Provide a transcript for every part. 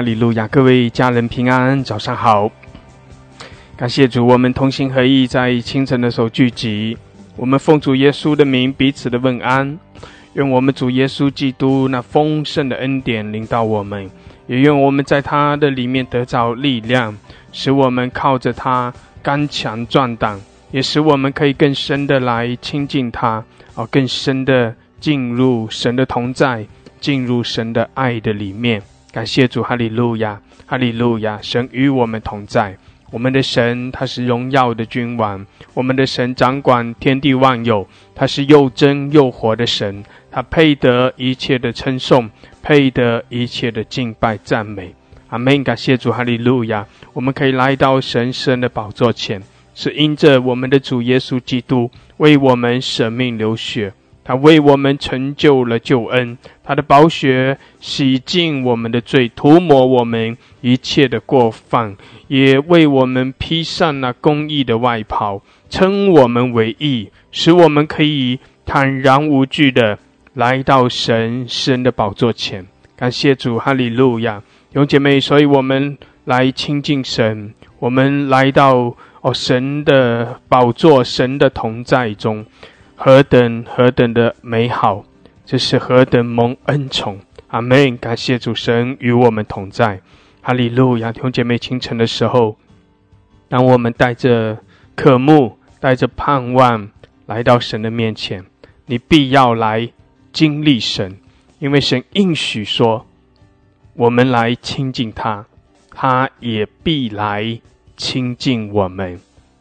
哈利路亚，各位家人平安，早上好。感谢主，我们同心合意在清晨的时候聚集，我们奉主耶稣的名彼此的问安。愿我们主耶稣基督那丰盛的恩典临到我们，也愿我们在他的里面得着力量，使我们靠着他刚强壮胆，也使我们可以更深的来亲近他，哦，更深的进入神的同在。进入神的爱的里面，感谢主，哈利路亚，哈利路亚！神与我们同在，我们的神他是荣耀的君王，我们的神掌管天地万有，他是又真又活的神，他配得一切的称颂，配得一切的敬拜赞美。阿门！感谢主，哈利路亚！我们可以来到神圣的宝座前，是因着我们的主耶稣基督为我们舍命流血。他为我们成就了救恩，他的宝血洗净我们的罪，涂抹我们一切的过犯，也为我们披上那公义的外袍，称我们为义，使我们可以坦然无惧的来到神神的宝座前。感谢主，哈利路亚！弟兄姐妹，所以我们来亲近神，我们来到哦神的宝座，神的同在中。何等何等的美好，这是何等蒙恩宠！阿门！感谢主神与我们同在，哈利路亚！弟兄姐妹，清晨的时候，当我们带着渴慕、带着盼望来到神的面前，你必要来经历神，因为神应许说，我们来亲近他，他也必来亲近我们。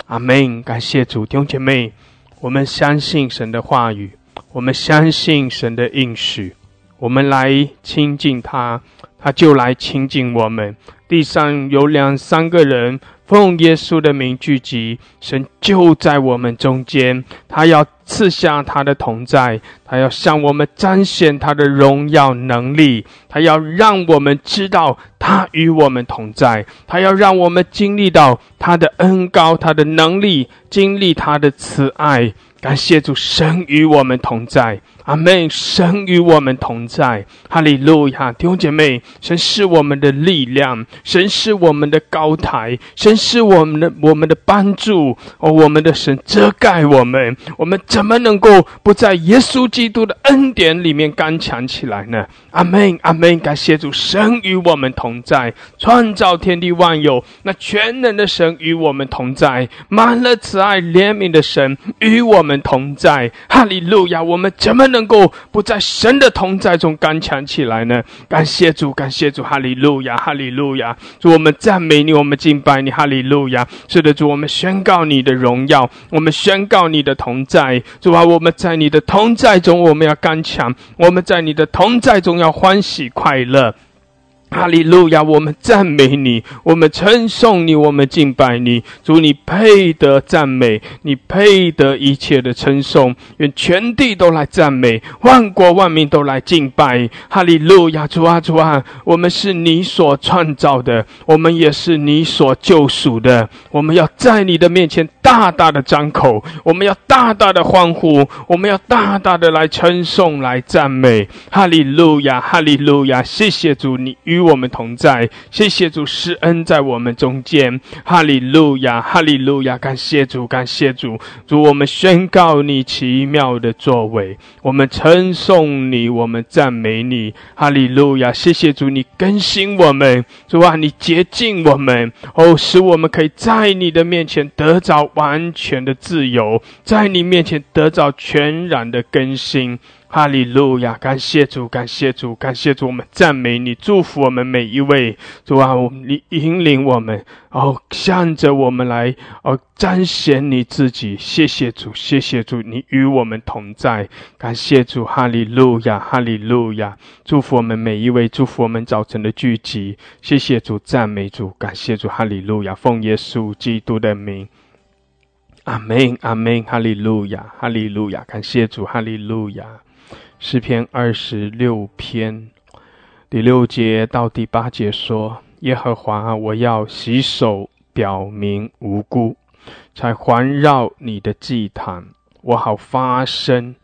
阿门！感谢主，弟兄姐妹。我们相信神的话语，我们相信神的应许，我们来亲近他，他就来亲近我们。地上有两三个人奉耶稣的名聚集，神就在我们中间，他要赐下他的同在，他要向我们彰显他的荣耀能力，他要让我们知道他与我们同在，他要让我们经历到他的恩高，他的能力。经历他的慈爱，感谢主，神与我们同在。阿门！神与我们同在，哈利路亚！弟兄姐妹，神是我们的力量，神是我们的高台，神是我们的我们的帮助。哦，我们的神遮盖我们，我们怎么能够不在耶稣基督的恩典里面刚强起来呢？阿门！阿门！感谢主，神与我们同在，创造天地万有，那全能的神与我们同在，满了慈爱怜悯的神与我们同在。哈利路亚！我们怎么能？能够不在神的同在中刚强起来呢？感谢主，感谢主，哈利路亚，哈利路亚！主，我们赞美你，我们敬拜你，哈利路亚！是的，主，我们宣告你的荣耀，我们宣告你的同在。主啊，我们在你的同在中，我们要刚强；我们在你的同在中要欢喜快乐。哈利路亚！我们赞美你，我们称颂你，我们敬拜你。主，你配得赞美，你配得一切的称颂。愿全地都来赞美，万国万民都来敬拜。哈利路亚！主啊，主啊，我们是你所创造的，我们也是你所救赎的。我们要在你的面前大大的张口，我们要大大的欢呼，我们要大大的来称颂、来赞美。哈利路亚！哈利路亚！谢谢主，你与。我们同在，谢谢主施恩在我们中间，哈利路亚，哈利路亚，感谢主，感谢主，主我们宣告你奇妙的作为，我们称颂你，我们赞美你，哈利路亚，谢谢主，你更新我们，主啊，你洁净我们，哦，使我们可以在你的面前得着完全的自由，在你面前得着全然的更新。哈利路亚！感谢主，感谢主，感谢主！我们赞美你，祝福我们每一位主啊！你引领我们哦，向着我们来哦，彰显你自己。谢谢主，谢谢主，你与我们同在。感谢主，哈利路亚，哈利路亚！祝福我们每一位，祝福我们早晨的聚集。谢谢主，赞美主，感谢主，哈利路亚！奉耶稣基督的名，阿门，阿门，哈利路亚，哈利路亚！感谢主，哈利路亚。诗篇二十六篇第六节到第八节说：“耶和华，我要洗手，表明无辜，才环绕你的祭坛。我好发声，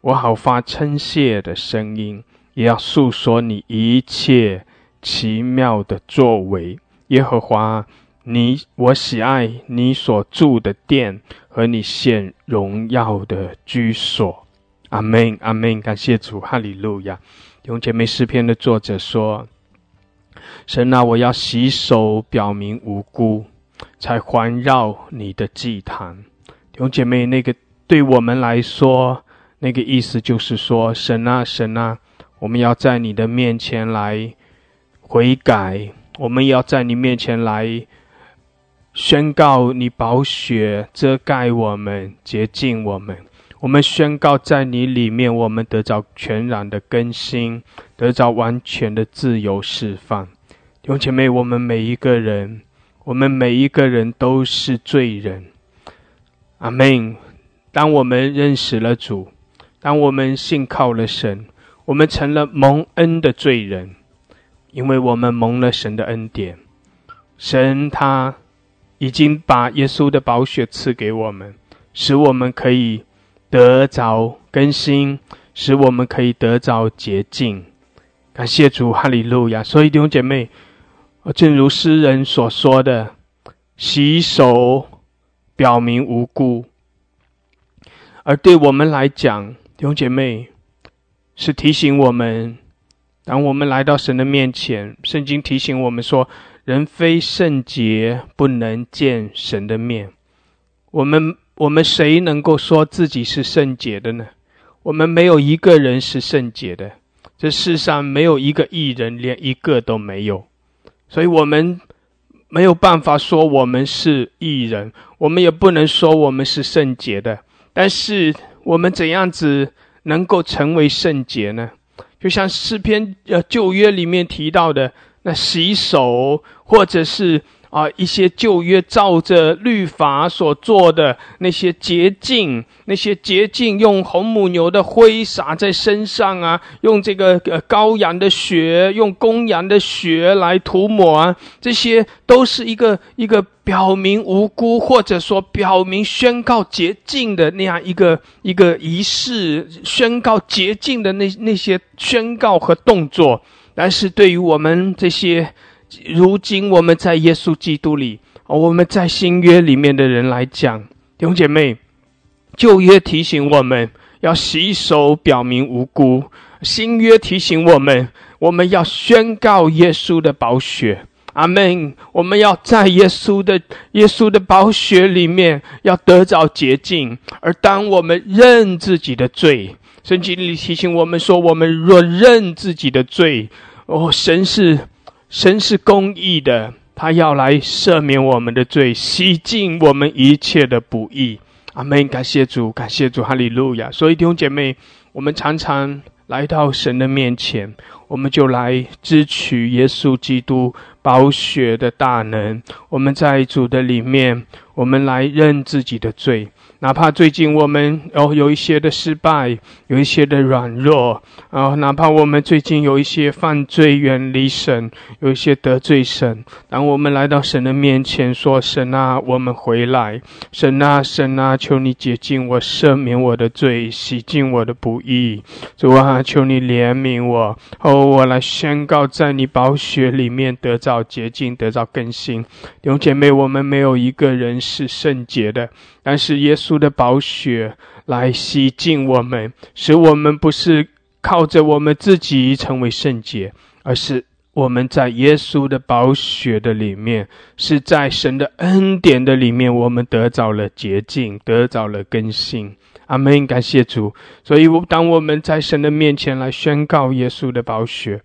我好发称谢的声音，也要诉说你一切奇妙的作为。耶和华，你我喜爱你所住的殿和你现荣耀的居所。阿门，阿门。感谢主，哈利路亚。弟兄姐妹，诗篇的作者说：“神啊，我要洗手，表明无辜，才环绕你的祭坛。”弟兄姐妹，那个对我们来说，那个意思就是说：“神啊，神啊，我们要在你的面前来悔改，我们要在你面前来宣告你宝血遮盖我们，洁净我们。”我们宣告，在你里面，我们得着全然的更新，得着完全的自由释放。弟兄姐妹，我们每一个人，我们每一个人都是罪人。阿门。当我们认识了主，当我们信靠了神，我们成了蒙恩的罪人，因为我们蒙了神的恩典。神他已经把耶稣的宝血赐给我们，使我们可以。得着更新，使我们可以得着洁净。感谢主，哈利路亚！所以弟兄姐妹，正如诗人所说的：“洗手表明无辜。”而对我们来讲，弟兄姐妹是提醒我们：当我们来到神的面前，圣经提醒我们说：“人非圣洁，不能见神的面。”我们。我们谁能够说自己是圣洁的呢？我们没有一个人是圣洁的，这世上没有一个艺人，连一个都没有，所以我们没有办法说我们是艺人，我们也不能说我们是圣洁的。但是我们怎样子能够成为圣洁呢？就像诗篇呃旧约里面提到的，那洗手或者是。啊，一些旧约照着律法所做的那些洁净，那些洁净，用红母牛的灰洒在身上啊，用这个呃羔羊的血，用公羊的血来涂抹啊，这些都是一个一个表明无辜，或者说表明宣告洁净的那样一个一个仪式，宣告洁净的那那些宣告和动作。但是对于我们这些。如今我们在耶稣基督里，我们在新约里面的人来讲，弟兄姐妹，旧约提醒我们要洗手表明无辜，新约提醒我们，我们要宣告耶稣的宝血。阿门。我们要在耶稣的耶稣的宝血里面要得着洁净，而当我们认自己的罪，圣经里提醒我们说，我们若认自己的罪，哦，神是。神是公义的，他要来赦免我们的罪，洗净我们一切的不义。阿门！感谢主，感谢主，哈利路亚！所以弟兄姐妹，我们常常来到神的面前，我们就来支取耶稣基督宝血的大能。我们在主的里面，我们来认自己的罪。哪怕最近我们哦有一些的失败，有一些的软弱啊，哪怕我们最近有一些犯罪远离神，有一些得罪神，当我们来到神的面前说：“神啊，我们回来，神啊，神啊，求你洁净我，赦免我的罪，洗净我的不义。主啊，求你怜悯我，哦，我来宣告，在你宝血里面得到洁净，得到更新。弟兄姐妹，我们没有一个人是圣洁的。”但是耶稣的宝血来洗净我们，使我们不是靠着我们自己成为圣洁，而是我们在耶稣的宝血的里面，是在神的恩典的里面，我们得着了洁净，得着了更新。阿门！感谢主。所以，我当我们在神的面前来宣告耶稣的宝血。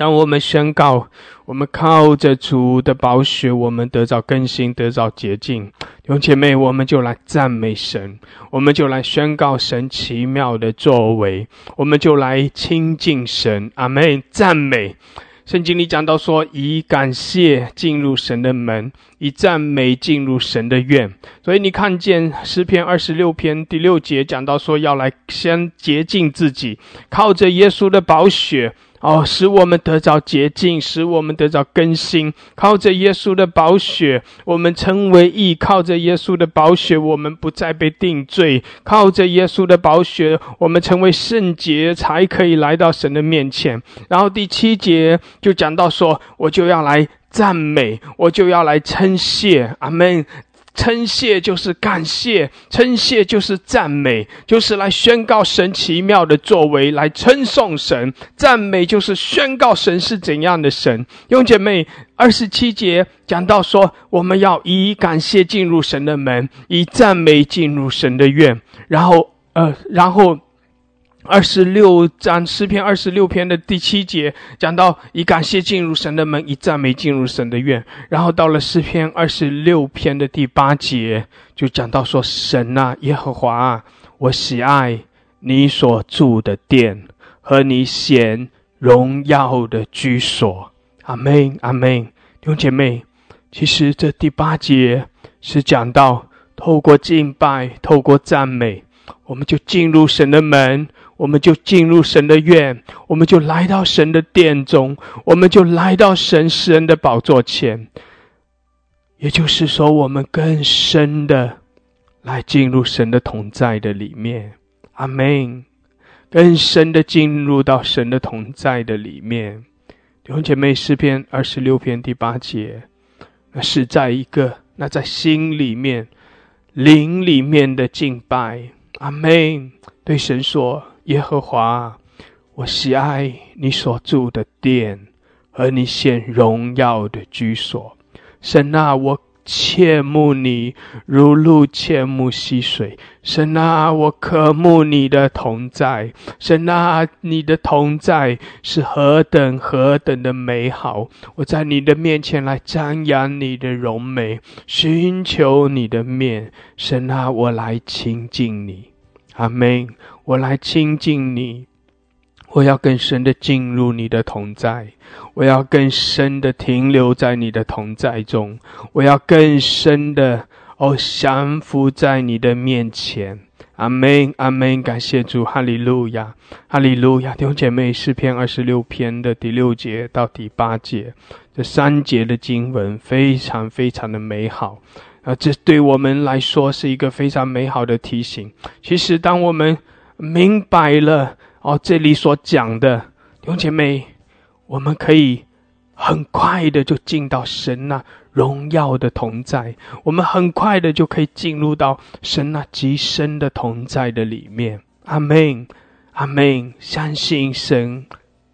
当我们宣告，我们靠着主的宝血，我们得到更新，得到洁净。弟兄姐妹，我们就来赞美神，我们就来宣告神奇妙的作为，我们就来亲近神。阿门！赞美。圣经里讲到说，以感谢进入神的门，以赞美进入神的院。所以你看见诗篇二十六篇第六节讲到说，要来先洁净自己，靠着耶稣的宝血。哦，使我们得着洁净，使我们得着更新。靠着耶稣的宝血，我们成为义；靠着耶稣的宝血，我们不再被定罪；靠着耶稣的宝血，我们成为圣洁，才可以来到神的面前。然后第七节就讲到说，我就要来赞美，我就要来称谢。阿门。称谢就是感谢，称谢就是赞美，就是来宣告神奇妙的作为，来称颂神。赞美就是宣告神是怎样的神。兄姐妹，二十七节讲到说，我们要以感谢进入神的门，以赞美进入神的院。然后，呃，然后。二十六章诗篇二十六篇的第七节讲到以感谢进入神的门，以赞美进入神的院。然后到了诗篇二十六篇的第八节，就讲到说：“神啊，耶和华啊，我喜爱你所住的殿和你显荣耀的居所。”阿门，阿门。弟兄姐妹，其实这第八节是讲到透过敬拜，透过赞美，我们就进入神的门。我们就进入神的院，我们就来到神的殿中，我们就来到神施恩的宝座前。也就是说，我们更深的来进入神的同在的里面。阿门。更深的进入到神的同在的里面。弟兄姐妹，诗篇二十六篇第八节，那是在一个那在心里面、灵里面的敬拜。阿门。对神说。耶和华，我喜爱你所住的殿和你显荣耀的居所。神啊，我切慕你，如鹿切慕溪水。神啊，我渴慕你的同在。神啊，你的同在是何等何等的美好！我在你的面前来瞻仰你的荣美，寻求你的面。神啊，我来亲近你。阿门。我来亲近你，我要更深的进入你的同在，我要更深的停留在你的同在中，我要更深的哦降服在你的面前。阿门，阿门，感谢主，哈利路亚，哈利路亚。弟兄姐妹，诗篇二十六篇的第六节到第八节，这三节的经文非常非常的美好啊！这对我们来说是一个非常美好的提醒。其实，当我们明白了哦，这里所讲的弟兄姐妹，我们可以很快的就进到神那荣耀的同在，我们很快的就可以进入到神那极深的同在的里面。阿门，阿门。相信神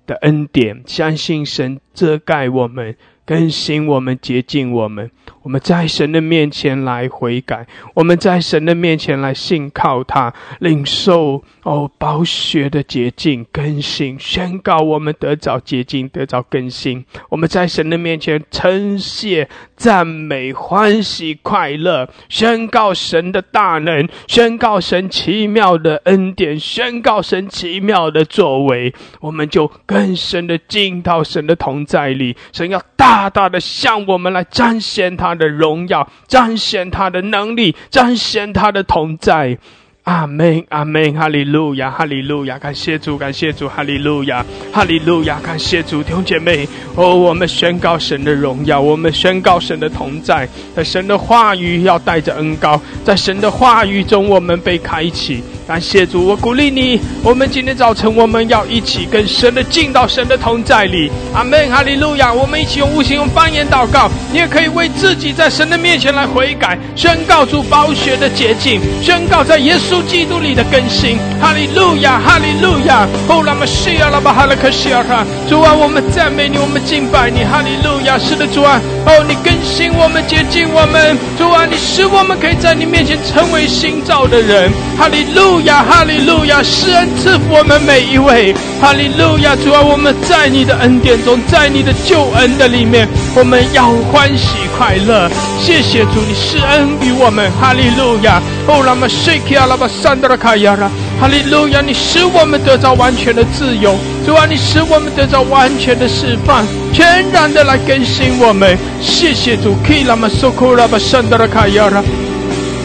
的恩典，相信神遮盖我们。更新我们，洁净我们。我们在神的面前来悔改，我们在神的面前来信靠他，领受哦宝血的洁净更新，宣告我们得着洁净，得着更新。我们在神的面前称谢、赞美、欢喜、快乐，宣告神的大能，宣告神奇妙的恩典，宣告神奇妙的作为。我们就更深的进到神的同在里，神要大。大的向我们来彰显他的荣耀，彰显他的能力，彰显他的同在。阿门，阿门，哈利路亚，哈利路亚，感谢主，感谢主，哈利路亚，哈利路亚，感谢主，弟兄姐妹，哦，我们宣告神的荣耀，我们宣告神的同在，在神的话语要带着恩高，在神的话语中，我们被开启。感谢主，我鼓励你，我们今天早晨我们要一起跟神的进到神的同在里。阿门，哈利路亚，我们一起用无形用方言祷告，你也可以为自己在神的面前来悔改，宣告主宝血的洁净，宣告在耶稣。基督里的更新，哈利路亚，哈利路亚。哦，那么需要了吧，哈利克西亚哈。主啊，我们赞美你，我们敬拜你，哈利路亚。是的，主啊，哦，你更新我们，接近我们。主啊，你使我们可以在你面前成为新造的人。哈利路亚，哈利路亚。施恩赐福我们每一位。哈利路亚，主啊，我们在你的恩典中，在你的救恩的里面，我们要欢喜快乐。谢谢主，你施恩于我们。哈利路亚。哦，那么谁去啊？那么。三德拉卡亚拉，哈利路亚！你使我们得到完全的自由，主啊，你使我们得到完全的释放，全然的来更新我们。谢谢主，基拉玛苏库拉巴三德拉卡亚拉，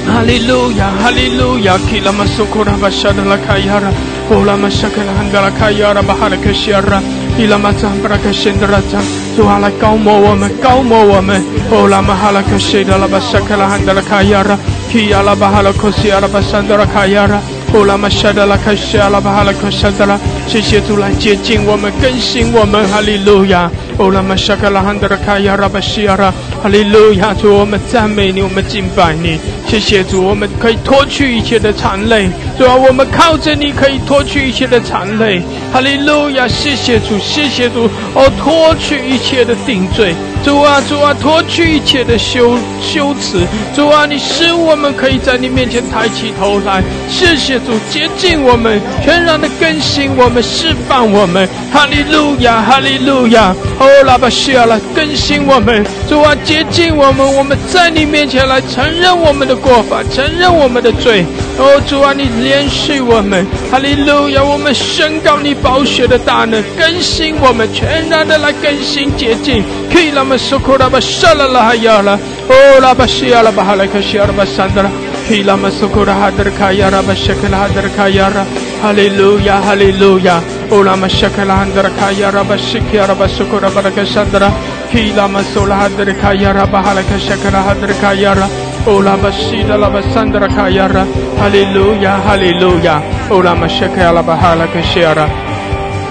哈利路亚，哈利路亚，基拉玛苏库拉巴三德拉卡亚拉，乌拉玛沙克拉汉德拉卡亚拉巴哈拉克西亚拉。伊拉玛扎布拉克辛德拉扎，主啊来高摩我们，高摩我们。哦拉玛哈拉克西德拉巴沙克拉汉德拉卡亚拉，基亚拉巴哈拉克西阿拉巴山德拉卡亚拉。呼啦嘛沙达拉卡西阿拉巴哈拉克沙达拉，谢谢主来接近我们，更新我们，哈利路亚！呼啦嘛沙卡拉汉德拉卡亚拉巴西亚拉，哈利路亚！主，我们赞美你，我们敬拜你，谢谢主，我们可以脱去一切的残累，主啊，我们靠着你可以脱去一切的残累，哈利路亚！谢谢主，谢谢主，哦，脱去一切的定罪，主啊，主啊，脱去一切的羞羞耻，主啊，你使我们可以在你面前抬起头来，谢谢。主接近我们，全然的更新我们，释放我们，哈利路亚，哈利路亚，哦，拉巴西亚来更新我们，主啊，接近我们，我们在你面前来承认我们的过犯，承认我们的罪，哦，主啊，你连续我们，哈利路亚，我们宣告你宝血的大能，更新我们，全然的来更新洁净，可以拉玛苏库拉巴沙拉拉哈亚拉，哦，拉巴西亚拉巴哈莱克西亚拉巴桑德拉。Hila masukura hadar kayara bashakala hadar kayara Hallelujah Hallelujah. Ola mashakala hadar kayara bashikyara basukura barakashandra Hila masula hadar kayara bahalaka shakala hadar kayara Ola bashida la basandra kayara Hallelujah Hallelujah. Ola mashakala bahalaka shara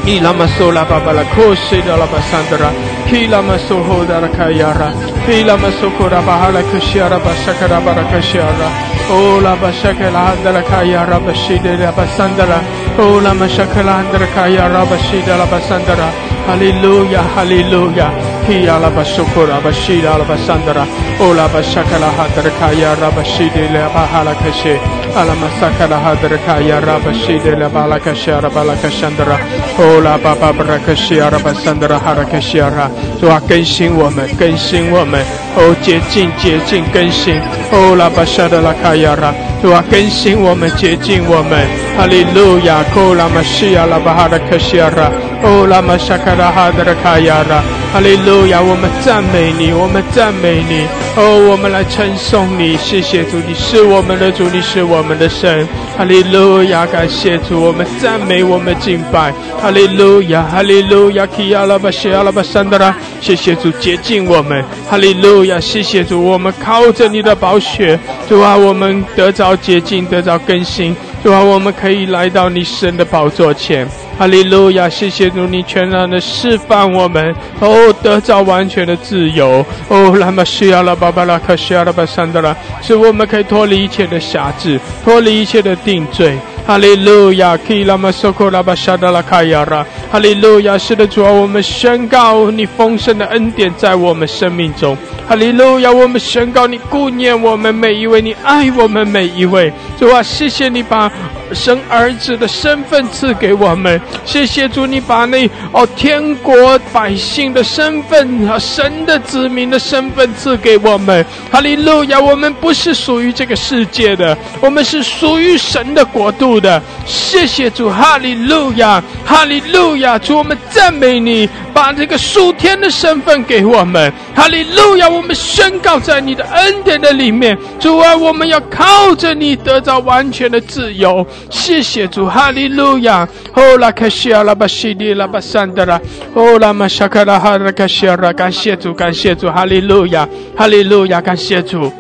Ila masola babala koshi la basandra Kila masoho dara kayara Ila bahala kushara bashakara barakashara Ola bashakala handala kaya rabashida la basandara. Ola mashakala handala kaya rabashida la basandara. Hallelujah, hallelujah. Kia la basukura bashida la basandara. Ola bashakala handala kaya rabashida la bahala kashe. Ala masakala handala kaya rabashida la balakasha rabalakashandara. Ola baba barakashia rabasandara harakashia. 主啊，更新我们，更新我们，哦，洁净，洁净，更新，哦，拉巴沙的拉卡亚拉，主啊，更新我们，洁净我们，哈利路亚，库拉玛西亚拉巴哈的克西亚拉，哦，拉玛沙卡拉哈的卡亚拉，哈利路亚，我们赞美你，我们赞美你，哦，我们来称颂你，谢谢主，你是我们的主，你是我们的神，哈利路亚，感谢主，我们赞美，我们敬拜，哈利路亚，哈利路亚，基亚拉巴西亚拉巴山德拉。谢谢主接近我们，哈利路亚！谢谢主，我们靠着你的宝血，主啊，我们得着洁净，得着更新，主啊，我们可以来到你神的宝座前，哈利路亚！谢谢主，你全然的释放我们，哦，得到完全的自由，哦，拉玛西亚拉巴巴拉卡西亚拉巴桑德拉，使我们可以脱离一切的辖制，脱离一切的定罪。哈利路亚，基拉玛索库拉巴沙达拉卡亚拉，哈利路亚，是的主啊，我们宣告你丰盛的恩典在我们生命中。哈利路亚，我们宣告你顾念我们每一位，你爱我们每一位。主啊，谢谢你把生儿子的身份赐给我们，谢谢主，你把那哦天国百姓的身份和神的子民的身份赐给我们。哈利路亚，我们不是属于这个世界的，我们是属于神的国度。的，谢谢主，哈利路亚，哈利路亚，主我们赞美你，把这个属天的身份给我们，哈利路亚，我们宣告在你的恩典的里面，主啊，我们要靠着你得到完全的自由，谢谢主，哈利路亚，哦拉卡西阿拉巴西利拉巴桑德拉，哦拉玛沙卡拉哈拉卡西阿拉，感谢主，感谢主，哈利路亚，哈利路亚，感谢主，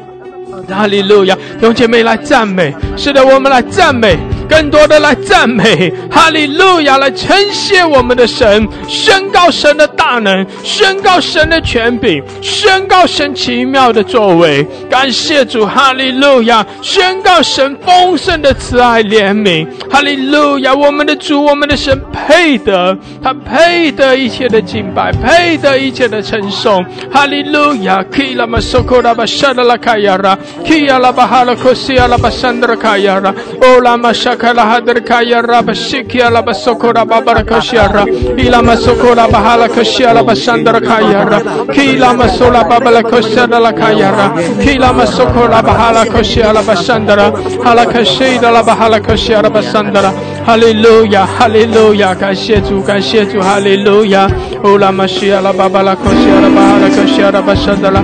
哈利路亚，弟兄姐妹来赞美，是的，我们来赞美。更多的来赞美，哈利路亚，来称谢我们的神，宣告神的大能，宣告神的权柄，宣告神奇妙的作为。感谢主，哈利路亚，宣告神丰盛的慈爱怜悯。哈利路亚，我们的主，我们的神配得，他配得一切的敬拜，配得一切的称颂。哈利路亚，基拉玛苏库拉巴沙拉拉卡亚拉，基亚拉巴哈拉库西亚拉巴 山德拉卡亚拉，欧拉玛沙。kala hadar kaya raba shikia la basokora babara kashiara ila masokora bahala kashiara basandara kaya ra kila masola babala koshara la kaya ra kila masokora bahala kashiara basandara hala kashida la bahala kashiara basandara Hallelujah, Hallelujah, 感谢主，感谢主，Hallelujah。哦拉玛西亚拉巴巴拉科西亚拉巴哈拉科西亚拉巴沙达拉，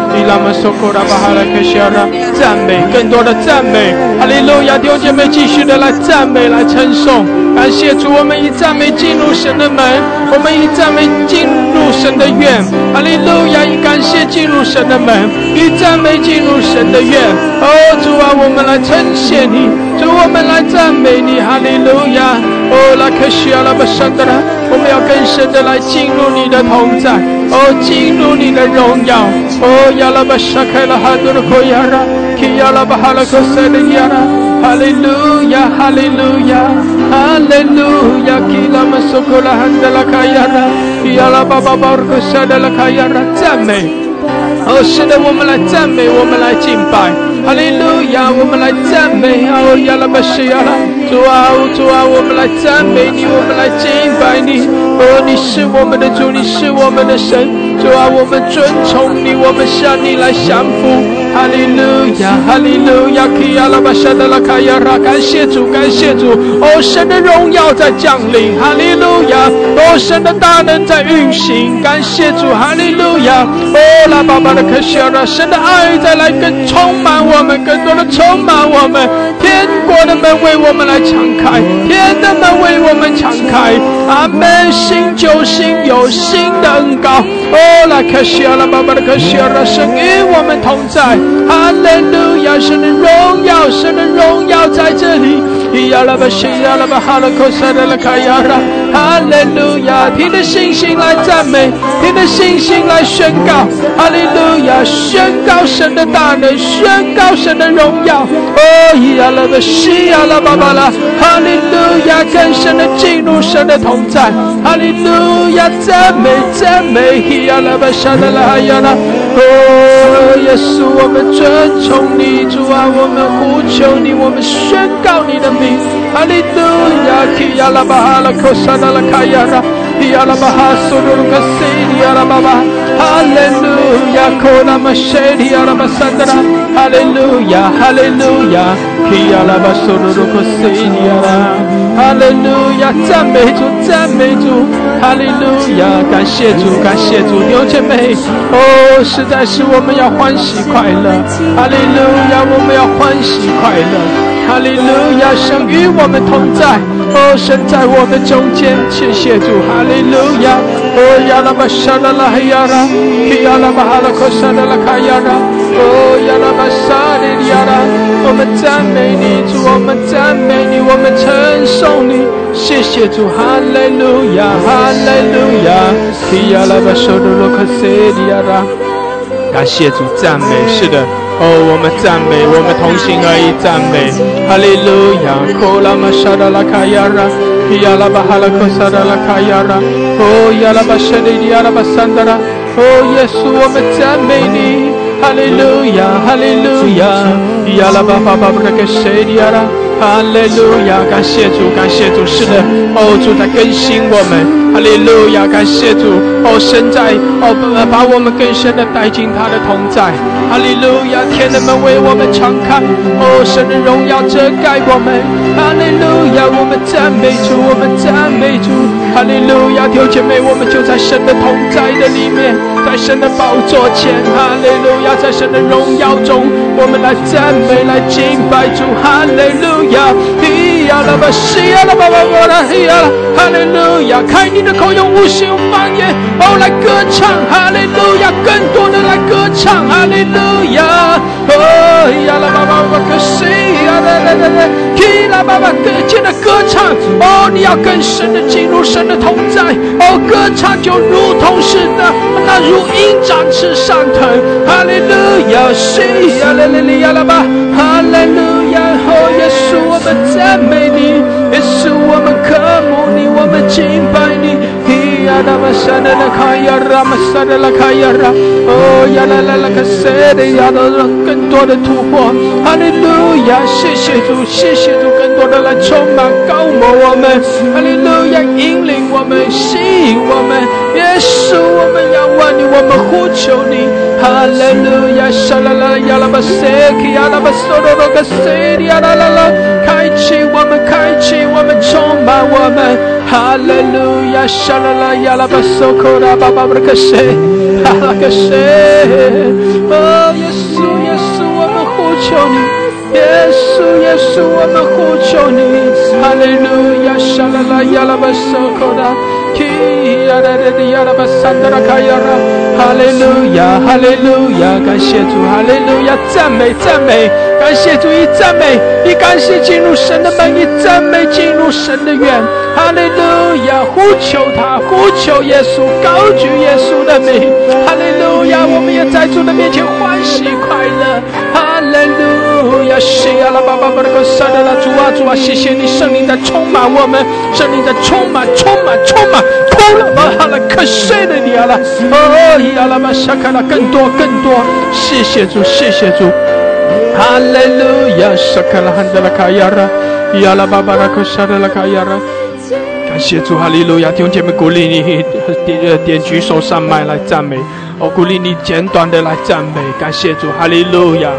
伊拉玛索库拉巴哈拉克西亚拉，赞美，更多的赞美，哈利路亚！弟兄姐妹，继续的来赞美，来称颂，感谢主，我们以赞美进入神的门，我们以赞美进入神的院，哈利路亚！以感谢进入神的门，以赞美进入神的院。哦，主啊，我们来称谢你，主，我们来赞美你，哈利路亚！哦，拉克西亚拉巴山德拉，我们要更深的来进入你的同在，哦，进入你的荣耀，哦，亚拉巴沙开了哈多的口亚拉，基亚拉巴哈拉克塞的亚拉，哈利路亚，哈利路亚，哈利路亚，基拉玛苏库拉汉德拉卡亚拉，亚拉巴巴巴尔克塞的拉卡亚拉，赞美，哦，是的，我们来赞美，我们来敬拜，哈利路亚，我们来赞美，哦，亚拉巴西亚拉。主啊，主啊，我们来赞美你，我们来敬拜你。哦，你是我们的主，你是我们的神。主啊，我们尊崇你，我们向你来降服。哈利路亚，哈利路亚，基亚拉巴沙德拉卡亚拉，感谢主，感谢主。哦，神的荣耀在降临，哈利路亚。哦，神的大能在运行，感谢主，哈利路亚。哦，拉巴巴的克西亚拉，神的爱在来更充满我们，更多的充满我们。天国的门为我们来敞开，天的门为我们敞开。阿门，新旧新有新的恩膏。哦，拉克西阿拉巴巴的克西阿拉，神与我们同在。哈利路亚，神的荣耀，神的荣耀在这里。亚拉巴西亚拉巴哈拉克萨德拉卡亚拉，哈利路亚，凭着信心来赞美，凭着信心来宣告。哈利路亚，宣告神的大能，宣告神的荣耀。哦，亚拉巴西亚拉巴巴拉，哈利路亚，更深的进入神的同在。哈利路亚，赞美赞美，亚拉巴沙德拉亚拉。哦，耶稣，我们尊崇你，主啊，我们呼求你，我们宣告你的名。哈利路亚，提亚拉巴哈拉克沙达拉卡亚拉，提亚拉巴哈苏鲁鲁卡西利亚拉巴巴。哈利路亚，科拉玛谢利亚拉巴萨德拉。哈利路亚，哈利路亚，提亚拉巴苏鲁鲁卡西利亚拉。哈利路亚，赞美主，赞美主。哈利路亚，感谢主，感谢主，弟兄姐妹，哦，实在是我们要欢喜快乐。哈利路亚，我们要欢喜快乐。哈利路亚，神与我们同在，哦，神在我们中间，谢谢主。哈利路亚，哦，亚拉巴沙拉拉亚拉，亚拉巴哈拉克沙拉拉卡亚拉，哦，亚拉巴沙利亚拉，我们赞美你，主，我们赞美你，我们称颂你，谢谢主。哈利路亚，哈利路亚，亚拉巴沙拉拉克塞利亚拉，感谢主，赞美，是的。哦，我们赞美，我们同心而已赞美，哈利路亚，库拉玛沙达拉卡亚拉，亚拉巴哈拉库萨达拉卡亚拉，哦，亚拉巴舍利亚拉巴桑达拉，哦，耶稣，我们赞美你，哈利路亚，哈利路亚，亚拉巴巴巴布拉克舍利亚拉，哈利路亚，感谢主，感谢主，是的，哦，主在更新我们。哈利路亚，感谢主！哦，神在哦，把我们更深的带进他的同在。哈利路亚，天的门为我们敞开。哦，神的荣耀遮盖我们。哈利路亚，我们赞美主，我们赞美主。哈利路亚，弟兄姐妹，我们就在神的同在的里面，在神的宝座前。哈利路亚，在神的荣耀中，我们来赞美，来敬拜主。哈利路亚，呀啦吧，西呀啦吧吧吧啦，咿呀啦，哈利路亚，开你。的口用无形方言。哦来歌唱。哈利路亚，更多的来歌唱。哈利路亚哦呀啦巴巴巴克西呀啦啦啦啦，基啦巴巴更坚的歌唱。哦，你要更深的进入神的同在。哦，歌唱就如同是那那如鹰展翅上腾。哈利路亚西呀啦啦啦呀啦巴哈利路亚哦耶稣我们赞美你耶稣我们渴慕你我们敬拜你。呀啦嘛沙啦啦卡呀啦嘛沙啦啦卡呀啦，哦呀啦啦啦卡塞的呀的更多的突破，哈利路亚，谢谢主，谢谢主，更多的来充满高摩我们，哈利路亚，引领我们，吸引我们，耶稣，我们仰望你，我们呼求你，哈利路亚，沙啦啦呀啦嘛塞克呀啦嘛嗦罗罗卡塞的呀啦啦啦，开启我们，开启我们，充满我们。哈利路亚，沙啦啦呀啦巴索科拉巴巴布克西，哈。利路亚，哈利路亚，感谢主，哈利路亚，赞美赞美，感谢主，以赞美，以感谢进入神的门，以赞美进入神的院，哈利路亚，呼求他，呼求耶稣，高举耶稣的名，哈利路亚，我们也在主的面前欢喜快乐，哈利路亚，谢阿拉巴巴巴的个萨德拉主啊主啊，谢谢你圣灵的充满我们，圣灵的充满充满充满。哈了，可谁的你啊了？哦，呀啦嘛，沙卡拉，更多更多，谢谢主，谢谢主，哈利路亚，沙卡拉汉德拉卡亚拉，呀啦巴巴拉克沙德拉卡亚拉，感谢主，哈利路亚，弟兄姐妹鼓励你点点举手上麦来赞美，我鼓励你简短的来赞美，感谢主，哈利路亚，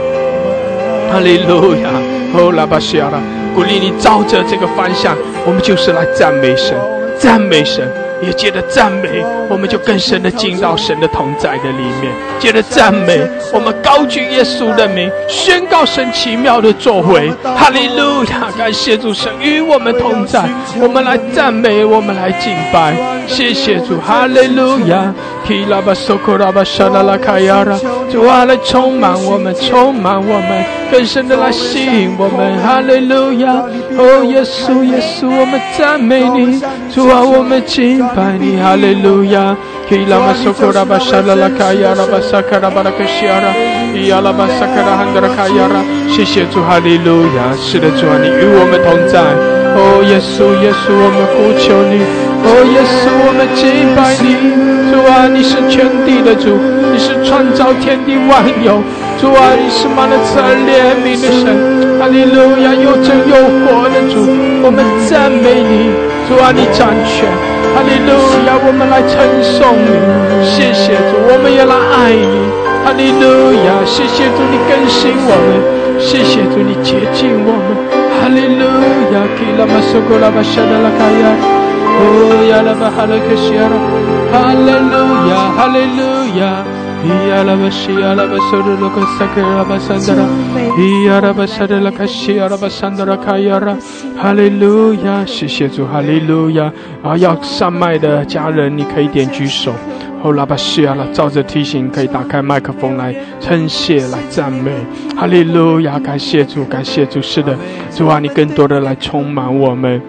哈利路亚，哦拉巴西亚拉，鼓励你照着这个方向，我们就是来赞美神，赞美神。也借着赞美，我们就更深的进到神的同在的里面。借着赞美，我们高举耶稣的名，宣告神奇妙的作为。哈利路亚！感谢主神与我们同在，我们来赞美，我们来敬拜。谢谢主，哈利路亚！主啊，来充满我们，充满我们，更深的来吸引我们。哈利路亚！哦，耶稣，耶稣，我们赞美你。主啊，我们敬。拜你，哈利路亚！基拉玛苏库拉巴沙拉拉卡亚拉巴萨卡拉巴拉克西亚拉，伊亚拉巴萨卡拉汉德拉卡亚拉。谢谢主，哈利路亚！是的，主啊，你与我们同在。哦，耶稣，耶稣，我们呼求你。哦，耶稣，我们敬拜你。主啊，你是全地的主，你是创造天地万有。主啊，你是满了慈爱怜悯的神。哈利路亚，又真又活的主，我们赞美你。主啊，你掌权。哈利路亚，我们来称颂你，谢谢主，我们也来爱你。哈利路亚，谢谢主，你更新我们，谢谢主，你接近我们。哈利路亚，基拉玛苏古拉巴沙达拉卡亚，哦呀拉巴哈勒克西亚，哈利路亚，哈利路亚。阿拉巴西阿拉巴苏德罗克萨克阿拉巴桑德拉，伊阿拉巴萨德拉卡西阿拉巴桑德拉卡亚拉，哈利路亚，谢谢主，哈利路亚。啊，要上麦的家人，你可以点举手。哦，拉巴西阿拉，照着提醒，可以打开麦克风来称谢，来赞美，哈利路亚，感谢主，感谢主，是的，主啊，你更多的来充满我们。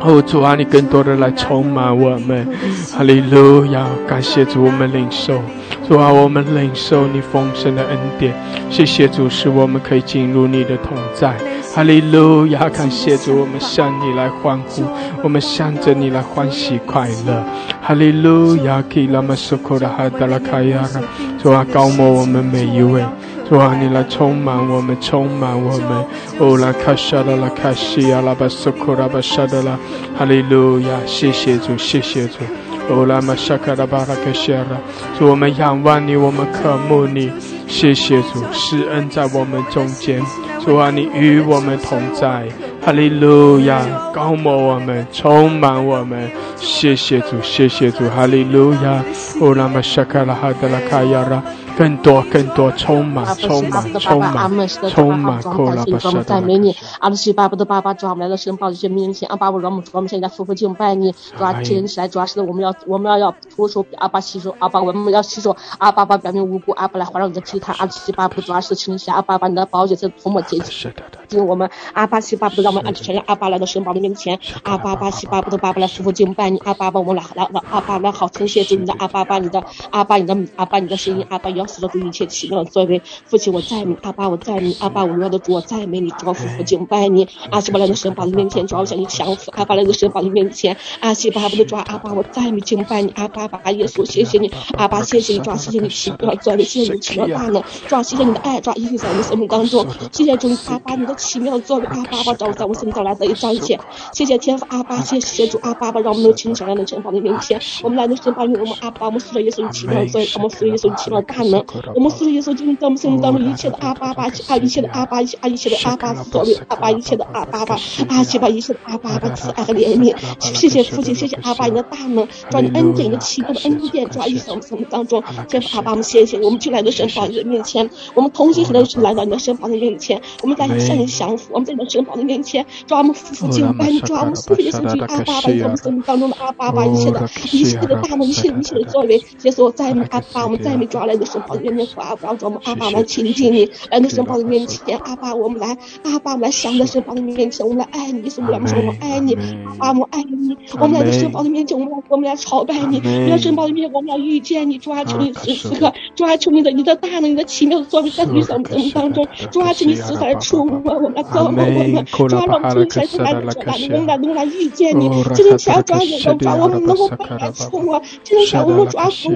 哦，主啊，你更多的来充满我们，哈利路亚！感谢主，我们领受，主啊，我们领受你丰盛的恩典。谢谢主，使我们可以进入你的同在，哈利路亚！感谢主，我们向你来欢呼，我们向着你来欢喜快乐，哈利路亚！给拉玛苏库拉哈达拉卡亚拉主啊，高摩我们每一位。主啊，你来充满我们，充满我们。哦，拉卡沙拉拉卡西亚拉巴苏库拉巴沙德拉，哈利路亚！谢谢主，谢谢主。哦，拉玛沙卡拉巴拉克谢拉，主我们仰望你，我们渴慕你。谢谢主，施恩在我们中间。主啊，你与我们同在。哈利路亚，高摩我们，充满我们。谢谢主，谢谢主，哈利路亚。哦，拉玛沙卡拉哈德拉卡亚拉。更多更多充满充满充满充满，苦了不舍的。赞美你，阿拉西巴布的爸爸，主啊，我们来到神宝的这面前，阿巴我让我们我们现在夫妇敬拜你，主啊，今天起来主要是我们要我们要要徒手阿巴洗手，阿巴我们要洗手，阿巴巴表面无辜阿巴来环绕你的祭坛，阿西巴布主要是请下阿巴把你的宝血在涂抹洁净，敬我们阿巴西巴布让我们安全让阿巴来到神宝的面前，阿巴巴西巴布的爸爸来夫妇敬拜你，阿巴巴我们来来来阿巴来好称谢主你的阿巴巴你的阿巴你的阿巴你的声音，阿巴要。死了主一切奇妙的作为，父亲我赞美阿爸我赞美阿爸我要的主我赞美你，主要夫妇敬拜你，阿西巴来到神宝的面前，主要向你降服，阿爸来到神宝的面前，阿西巴不的抓阿爸我赞美敬拜你，阿爸爸耶稣谢谢你，阿爸谢谢你，主要谢谢你奇妙作为，谢谢你奇妙大能，主要谢谢你的爱，主要一直在我们生命当中，谢谢主阿爸你的奇妙作为，阿爸爸找在我们生命中来得以彰显。谢谢天父阿爸，谢谢主阿爸爸，让我们能亲手来到神宝的面前。我们来到神宝里面，我们阿爸，我们说耶稣奇妙的作为，我们说耶稣奇妙大能，我们说耶稣就是在我们生命当中一切的阿巴巴，啊一切的阿巴，一切啊一切的阿爸所为阿巴一切的阿巴巴，啊谢把一切的阿巴巴慈爱和怜悯。谢谢父亲，谢谢阿巴你的大能，抓你恩典，你的奇妙的恩典，主意在我们生命当中。天父阿巴，我们谢谢，我们就来到神宝你的面前，我们同心合力来到你的神宝的面前，我们在向你降服，我们在你的神宝的面前，抓我们夫妇敬拜，抓我们所有的圣经阿爸爸，在我们生命当中的阿巴巴，一切的一切的大能，一切一切的作为，耶稣在你阿巴，我们再没抓来的神宝的面前，阿爸，让我们阿爸来亲近你，来到神宝的面前，阿爸，我们来阿爸，我们来降在神宝的面前，我们来爱你，耶稣，我们说我爱你，阿爸，我们爱你，我们来到神宝的面前，我们来我们来朝拜你，来到神宝的面前，我们要遇见你，抓求你时此刻，抓求你的你的大能，你的奇妙的作为，在你生命当中，抓求你时刻来触摸我们，来高摸我们，抓让我们起来是来来能来能来遇见你，今天想要抓眼光，抓我们能够来触摸，今天想我们抓住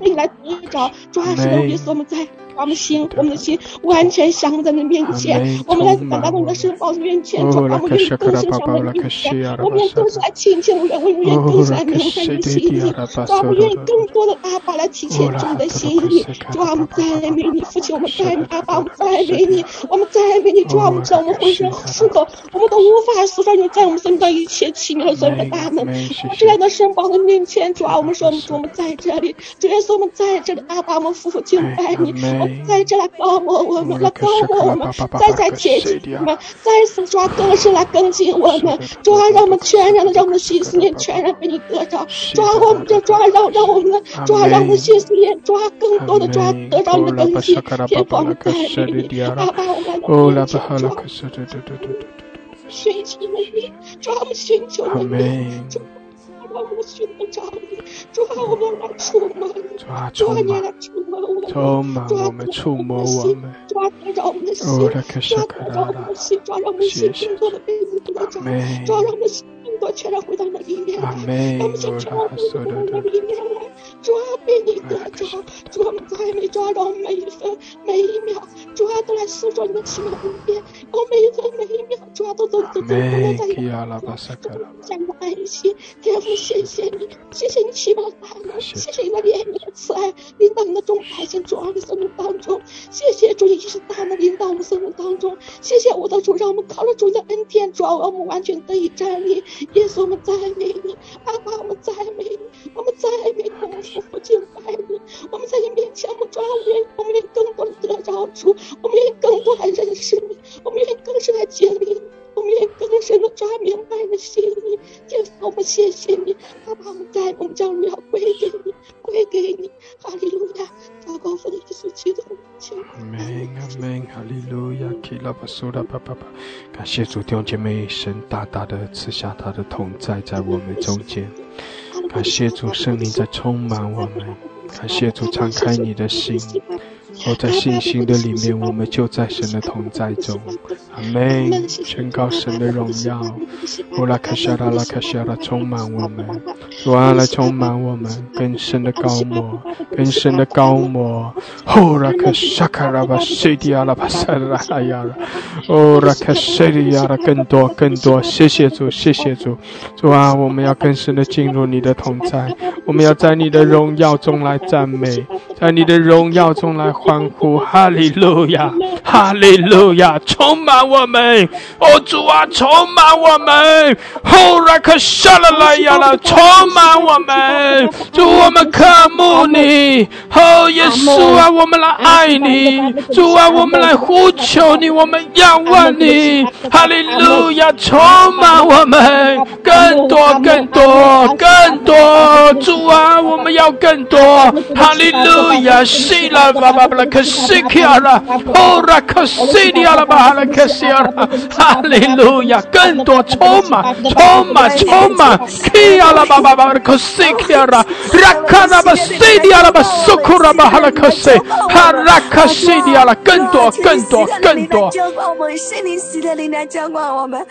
你来得着，抓是让耶稣我们在。我们心，我们的心完全降在你面前，我们来来到你的圣宝面前，主啊，我们愿更深降在你面前，我们愿更是来亲近，我愿我愿更是来明白你的心。意，主啊，我愿意更多的阿爸来体现主的心意，主啊，我们赞美你，父亲，我们赞美阿爸，我们赞美你，我们赞美你，主啊，我们知道我们浑身是口，我们都无法诉说你在我们身上一切奇妙所有的大能，我们就来到圣宝的面前，主啊，我们说，主我们在这里，主耶稣我们在这里，阿爸，我们夫妇敬拜你。在这来帮我我们，来帮我们，再再接近我们，再次抓更是来更新我们，抓让我们全然的让我们的心思念全然被你得着，抓我们就抓让让我们抓让我们的心思念抓更多的抓得着你的更新，天父我们爱你，阿爸我们来抓，寻求你，抓我们寻求你，抓我们寻找你。抓我们来触摸，抓你来触摸我们，抓我们触摸我们，抓让我们的心，抓让我们的心，抓让我们的心更多的被你得着，抓让我们的心更多全然回到那里面来，让我们心全然回到那里面来，抓被你得着，抓我们再没抓到每一分每一秒，抓都来诉说你的奇妙恩典，我每一分每一秒抓都都都都都在你的爱心，天父谢谢你，谢谢你奇妙。谢谢你的怜悯慈爱，领导你的众百姓主啊，的生命当中，谢谢主，你是大能领导我们生命当中，谢谢我的主，让我们靠着主的恩典，主啊，我们完全得以站立。耶稣，我们赞美你，阿爸，我们赞美你，我们赞美你，我们夫妇敬拜你，我们在你面前，我们主啊，我们愿我们愿更多的得着主，我们愿更多来认识你，我们愿更深来经历你。我们也更深的抓明白了心意，天父，我们谢谢你，阿爸，我们在我们将荣耀归给你，归给你，哈利路亚，祷告奉耶稣基督的名。阿门，阿门，哈利路亚，基拉巴苏拉巴巴巴，感谢主弟兄姐妹，神大大的赐下他的同在在我们中间，感谢主圣灵在充满我们，感谢主敞开你的心。我在信心的里面，我们就在神的同在中。阿门！宣告神的荣耀。乌拉卡夏拉拉卡夏拉充满我们，主啊来充满我们，更深的高摩，更深的高摩。乌拉卡夏卡拉巴西迪亚拉巴塞拉哈亚拉，乌拉卡西迪亚拉更多更多。谢谢主，谢谢主，主啊，我们要更深的进入你的同在，我们要在你的荣耀中来赞美，在你的荣耀中来。欢呼，哈利路亚，哈利路亚，充满我们，哦主啊，充满我们，后来可下了来呀了，充满我们，主我们渴慕你，哦耶稣啊，我们来爱你，主啊，我们来呼求你，我们仰望你，哈利路亚，充满我们，更多更多更多，主啊，我们要更多，哈利路亚，希拉巴巴。阿拉克西基亚拉，哦，拉克西利亚拉巴哈拉克西亚拉，哈利路亚，更多充满，充满，充满，基亚拉巴巴巴拉克西基亚拉，拉卡拉巴西利亚拉巴苏库拉巴哈拉克西，哈拉克西利亚拉，更多，更多，更多。浇灌我们，圣灵喜的灵来浇灌我们，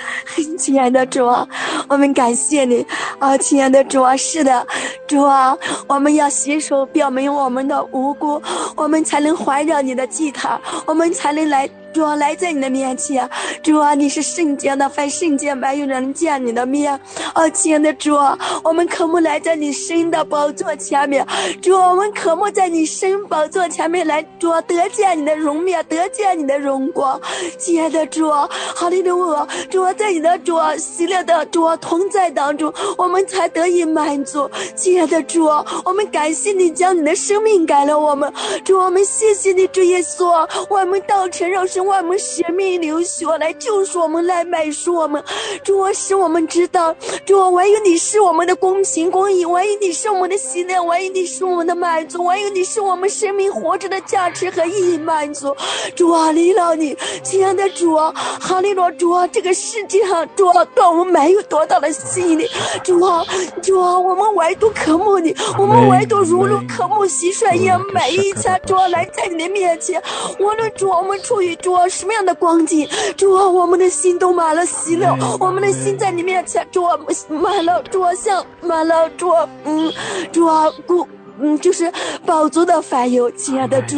亲爱的主啊，我们感谢你。啊，亲爱的主啊，是的，主啊，我们要携手表明我们的无辜，我们才能。环绕你的祭坛，我们才能来。主啊，来在你的面前，主啊，你是圣洁的，凡圣洁没有人见你的面。啊，亲爱的主啊，我们渴慕来在你神的宝座前面，主啊，我们渴慕在你神宝座前面来，主啊，得见你的容面，得见你的荣光。亲爱的主啊，哈利路亚，主啊，在你的主啊喜乐的主啊同在当中，我们才得以满足。亲爱的主啊，我们感谢你将你的生命给了我们，主，我们谢谢你，主耶稣，我们道成肉身，我们生命流血来救赎我们，来买赎我们，主啊，使我们知道，主啊，唯有你是我们的公平公义，唯有你是我们的喜乐，唯有你是我们的满足，唯有你是我们生命活着的价值和意义满足。主啊，离了你，亲爱的主啊，哈利路主啊，这个世界上主啊，对我们没有多大的吸引力，主啊，主啊，我们唯独渴慕你，我们唯独如如渴慕蟋蟀一样，每一天主啊来在你的面前，无论主啊我们处于主啊什么样的光景，主啊我们的心都满了喜乐，我们的心在你面前，主啊满了主啊像满了主啊嗯主啊故。嗯，就是宝足的烦忧，亲爱的主，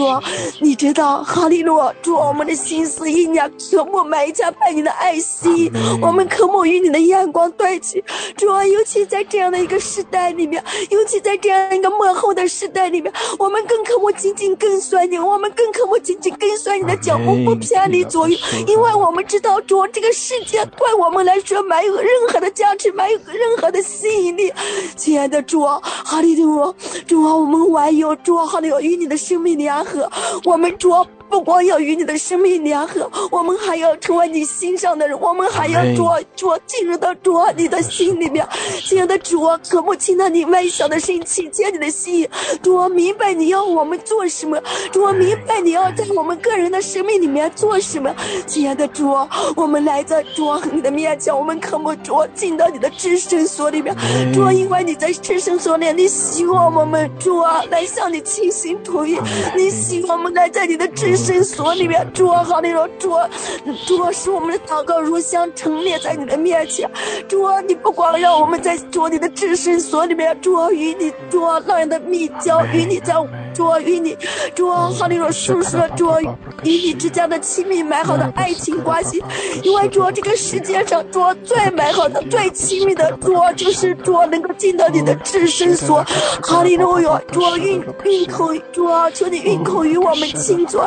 你知道，哈利路，主，我们的心思意念渴慕每一家被你的爱心，我们渴慕与你的眼光对齐，主啊，尤其在这样的一个时代里面，尤其在这样一个幕后的时代里面，我们更渴慕紧紧跟随你，我们更渴慕紧紧跟随你的脚步，不偏离左右，因为我们知道，主，这个世界对我们来说没有任何的价值，没有任何的吸引力，亲爱的主，哈利路，主。我们唯有主好的与你的生命联合，我们主。不光要与你的生命联合，我们还要成为你心上的人，我们还要主啊主啊进入到主啊你的心里面。亲爱的主啊，可不听到你微小的声音，亲切你的心意。主啊，明白你要我们做什么，主啊，明白你要在我们个人的生命里面做什么。亲爱的主啊，我们来在主啊你的面前，我们可不主啊进到你的至圣所里面。主啊，因为你在至圣所里，你希望我们主啊来向你倾心吐意，你希望我们来在你的至。圣所里面，主啊，哈利路亚主啊，主啊，使我们的祷告如香陈列在你的面前。主啊，你不光让我们在主你的至圣所里面，主啊，与你主啊那样的密交，与你在主啊与你主啊哈利路述说主啊与你之间的亲密美好的爱情关系。因为主啊，这个世界上主啊最美好的、最亲密的主啊，就是主啊能够进到你的至圣所。哈利路亚，主啊运运口主啊，求你运口与我们亲嘴。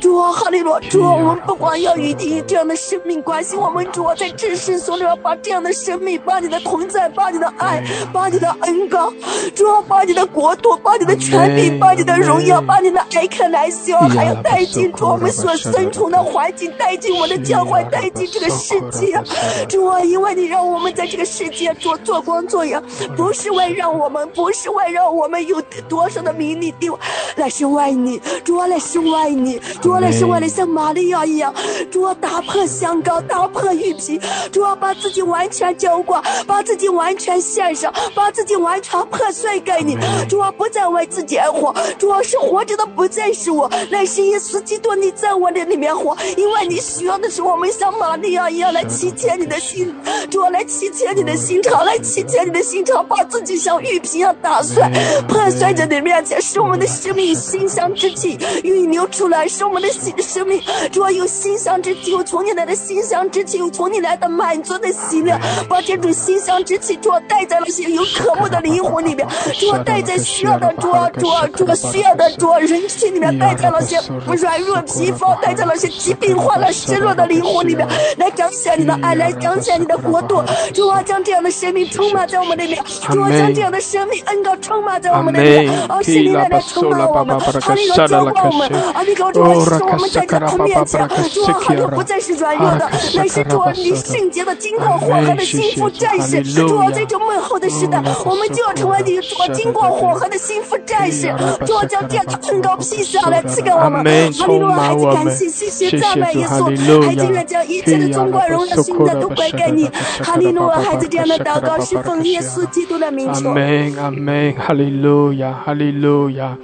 主啊，哈利路主啊，我们不光要与你这样的生命关系，我们主啊，在至圣所里要把这样的生命，把你的同在，把你的爱，把你的恩高，主啊，把你的国度，把你的权柄，把你的荣耀，把你的爱看来笑，还要带进主我们所生存的环境，带进我的教会，带进这个世界。主啊，因为你让我们在这个世界做做光做阳，不是为让我们，不是为让我们有多少的名利地位，来是为你，主啊，那是为你。主啊，是为了像玛利亚一样，主啊，打破香膏，打破玉皮，主啊，把自己完全浇灌，把自己完全献上，把自己完全破碎给你。主啊，不再为自己而活，主啊，是活着的不再是我，乃是耶稣基督你在我的里面活。因为你需要的是我们像玛利亚一样来祈切你的心，主啊，来祈切你的心肠，来祈切你的心肠，把自己像玉瓶一样打碎，破碎在你面前，使我们的生命馨香之气运流出来。使我们的新生命，主啊，有馨香之气，有从你来的馨香之气，有从你来的满足的喜乐，把这种馨香之气，主啊，带在了些有渴慕的灵魂里面，主啊，带在需要的主啊，主啊，主啊，需要的主啊，人群里面，带在了些软弱皮肤，带在了些疾病患了失落的灵魂里面，来彰显你的爱，来彰显你的国度，主啊，将这样的生命充满在我们里面，主啊，将这样的生命恩膏充满在我们里面，啊，圣灵来来充满我们，啊，你来浇灌我们，啊，你给我主。是我们在你的面前，主啊，好像不再是软弱的，乃是主啊，你圣洁的、经过火河的心腹战士。主啊，在这幕后的时代，我们就要成为你主啊，经过火河的心腹战士。主啊，将这样的恩膏披下来赐给我们。哈利路亚，孩子感谢，谢谢赞美耶稣，孩子愿将一切的尊贵荣耀颂赞都归给你。哈利路亚，孩子这样的祷告是奉耶稣基督的名求。阿门，阿门，哈利路亚，哈利路亚。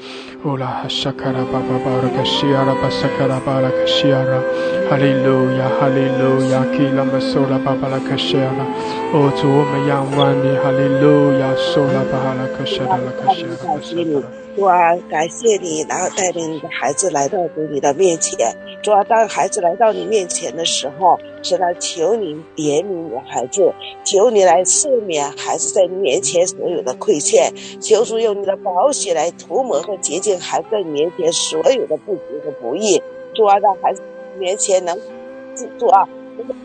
Ola hashakara baba bara kashiara basakara bara kashiara. Hallelujah, hallelujah. Kila masola baba la kashiara. O tu me yamwani, hallelujah. Sola bahala kashiara la kashiara. 主啊，感谢你，然后带领你的孩子来到主你的面前。主啊，当孩子来到你面前的时候，是来求你怜悯你的孩子，求你来赦免孩子在你面前所有的亏欠，求主用你的宝血来涂抹和洁净孩子在你面前所有的不足和不义。主啊，让孩子面前能主啊。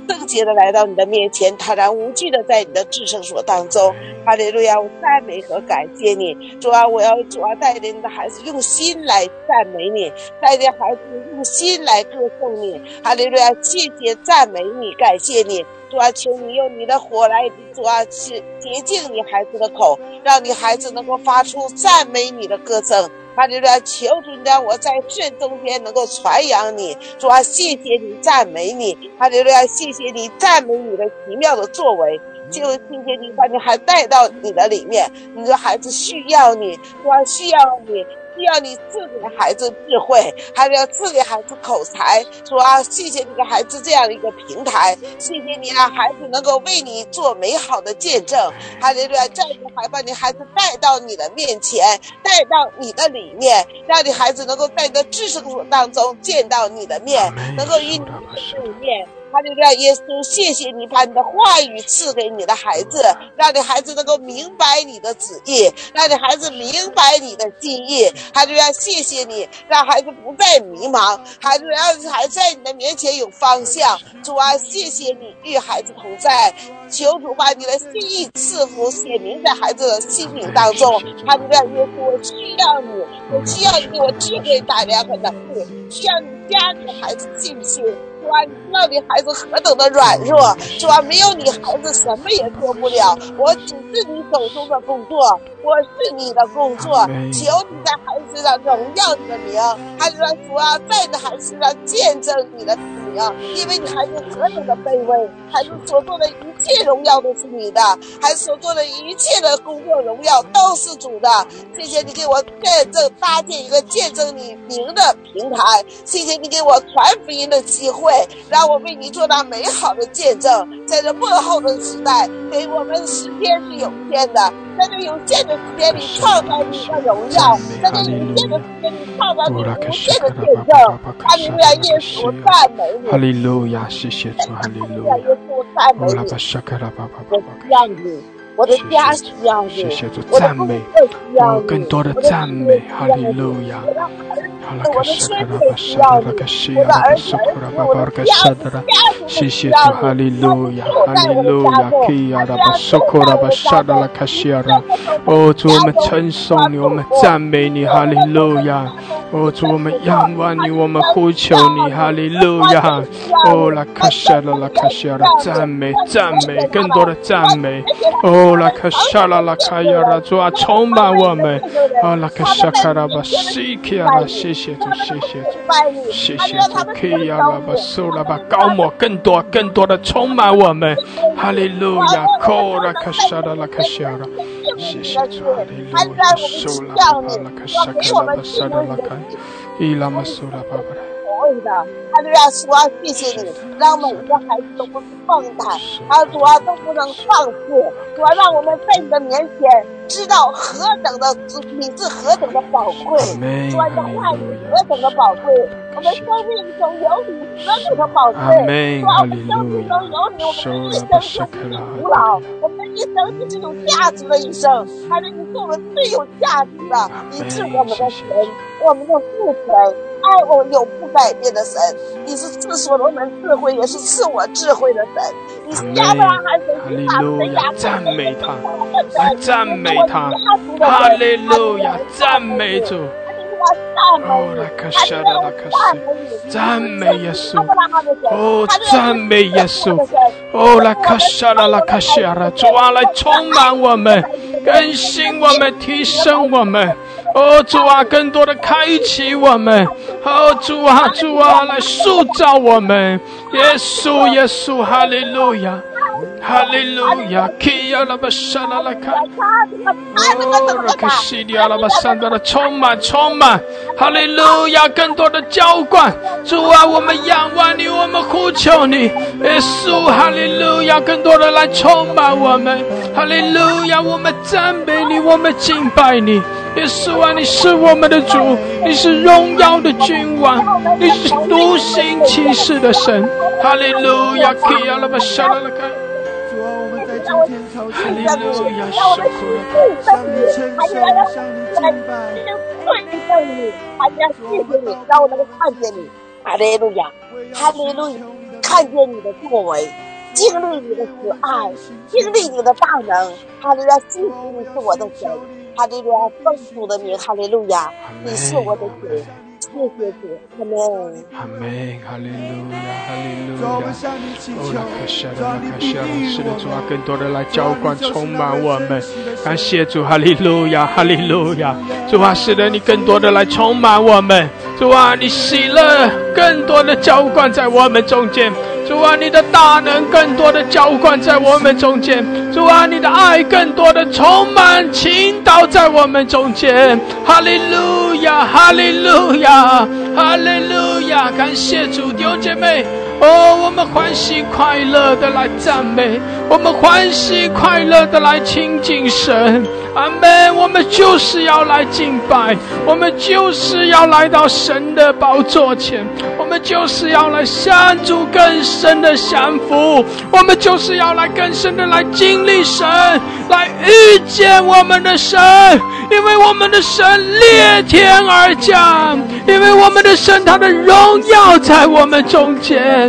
圣洁的来到你的面前，坦然无惧的在你的至圣所当中，哈利路亚！我赞美和感谢你，主啊！我要主啊带领你的孩子用心来赞美你，带领孩子用心来歌颂你，哈利路亚！谢谢赞美你，感谢你，主啊！求你用你的火来，主啊，洁洁净你孩子的口，让你孩子能够发出赞美你的歌声。哈利路亚！求主让我在这中间能够传扬你，说，谢谢你，赞美你，哈利路亚！谢谢你，赞美你的奇妙的作为，就今天你把你还带到你的里面，你的孩子需要你，我，需要你。需要你赐给孩子智慧，还要赐给孩子口才。说啊，谢谢你给孩子这样的一个平台，谢谢你让孩子能够为你做美好的见证。哈利路亚！这样还把你孩子带到你的面前，带到你的里面，让你孩子能够在你的知识所当中见到你的面，能够与你对面。哈利路亚！耶稣，谢谢你把你的话语赐给你的孩子，让你孩子能够明白你的旨意，让你孩子明白你的心意。哈利路亚！谢谢你，让孩子不再迷茫，孩子让孩子在你的面前有方向。主啊，谢谢你与孩子同在，求主把你的心意赐福写明在孩子的心灵当中。他就让！耶稣，我需要你，我需要你我智慧、胆量和能力，需要你加给孩子信心。主啊，你知道你孩子何等的软弱，主啊，没有你孩子什么也做不了。我只是你手中的工作，我是你的工作。求你在孩子身上荣耀你的名，孩子说主啊，在你的孩子身上见证你的名，因为你孩子何等的卑微，孩子所做的一一切荣耀都是你的，还所做的一切的工作荣耀都是主的。谢谢你给我见证搭建一个见证你名的平台，谢谢你给我传福音的机会。让我为你做那美好的见证，在这幕后的时代，给我们时间是有限的，在这有限的时间里创造你的荣耀，在这有限的时间里创造你无限的见证。哈利路亚，耶稣赞美你！哈利路亚，谢谢主，哈利路亚，耶稣赞美你！我需要你，我的家需要你，谢谢主赞美，哦，更多的赞美，哈利路亚。我的孙子需要你，我的儿子，我的家家谢谢主，哈利路亚，哈利路亚，可以啊，把收库拉把沙达拉卡西亚拉，哦，主我们称颂你，我们赞美你，哈利路亚，哦，主我们仰望你，我们呼求你，哈利路亚，哦，拉卡西亚拉拉卡西亚拉，赞美赞美，更多的赞美，哦，拉卡西亚拉拉卡亚拉，主啊，充满我们，哦，拉卡西亚卡拉巴西卡亚拉，谢。谢主，谢谢主，谢谢主，可以呀，拉巴苏拉巴高摩更多更多的充满我们，哈利路亚，科拉卡沙拉拉卡沙拉，谢谢主，哈利路亚，苏拉巴拉卡沙卡拉巴沙拉拉卡，伊拉玛苏拉巴巴拉。会的，哈利路亚，主啊，谢谢你，让每一个孩子都不是放胆，啊，主啊，都不能放弃，主啊，让我们在你的面前知道何等的你是何等的宝贵，主啊，你的话语何等的宝贵，我们生命中有你何等的宝贵，主啊，我们生命中有你，我们的一生就是古老，我们的一生就是有价值的一生，还是你是我们最有价值的，你是我们的神，我们的父神。爱我永不改变的神，你是赐所罗门智慧，也是赐我智慧的神。你是亚伯拉罕神，哈利路亚，赞美他，来赞美他，哈利路亚，赞美主。哦，拉卡西拉拉卡西，赞美耶稣。哦，赞美耶稣。哦，拉卡西拉拉卡西拉，主啊，来充满我们，更新我们，提升我们。哦，主啊，更多的开启我们。哦，主啊，主啊，来塑造我们。耶稣，耶稣，哈利路亚。哈利路亚，基亚拉巴沙拉拉卡，哦，拉克西迪亚拉巴山达的充满充满，哈利路亚，更多的浇灌，主啊，我们仰望你，我们呼求你，耶稣，哈利路亚，更多的来充满我们，哈利路亚，我们赞美你，我们敬拜你，耶稣啊，你是我们的主，你是荣耀的君王，你是独行其事的神，哈利路亚，基亚拉巴沙拉拉卡。今天朝向你敬拜，向你称颂，向你敬拜。看见你，还要谢谢你，让我能看见你。哈利路亚，哈利路亚，看见你的作为，经历你的慈爱，经历你的大能。哈利路亚，记住你是我的神。哈利路亚，奉主的名，哈利路亚，你是我的主。谢谢主，阿门。阿门，哈利路亚，哈利路亚。哦，拉克夏拉，拉克夏拉，是的，主啊，更多的来浇灌，充满我们。感谢主，哈利路亚，哈利路亚。主啊，使的，你更多的来充满我们。主啊，你喜乐更多的浇灌在我们中间。主啊，你的大能更多的浇灌在我们中间；主啊，你的爱更多的充满倾倒在我们中间。哈利路亚，哈利路亚，哈利路亚！感谢主，弟兄姐妹，哦，我们欢喜快乐的来赞美，我们欢喜快乐的来亲近神。阿门！我们就是要来敬拜，我们就是要来到神的宝座前，我们就是要来向主更深的降服，我们就是要来更深的来经历神，来遇见我们的神，因为我们的神裂天而降，因为我们的神他的荣耀在我们中间。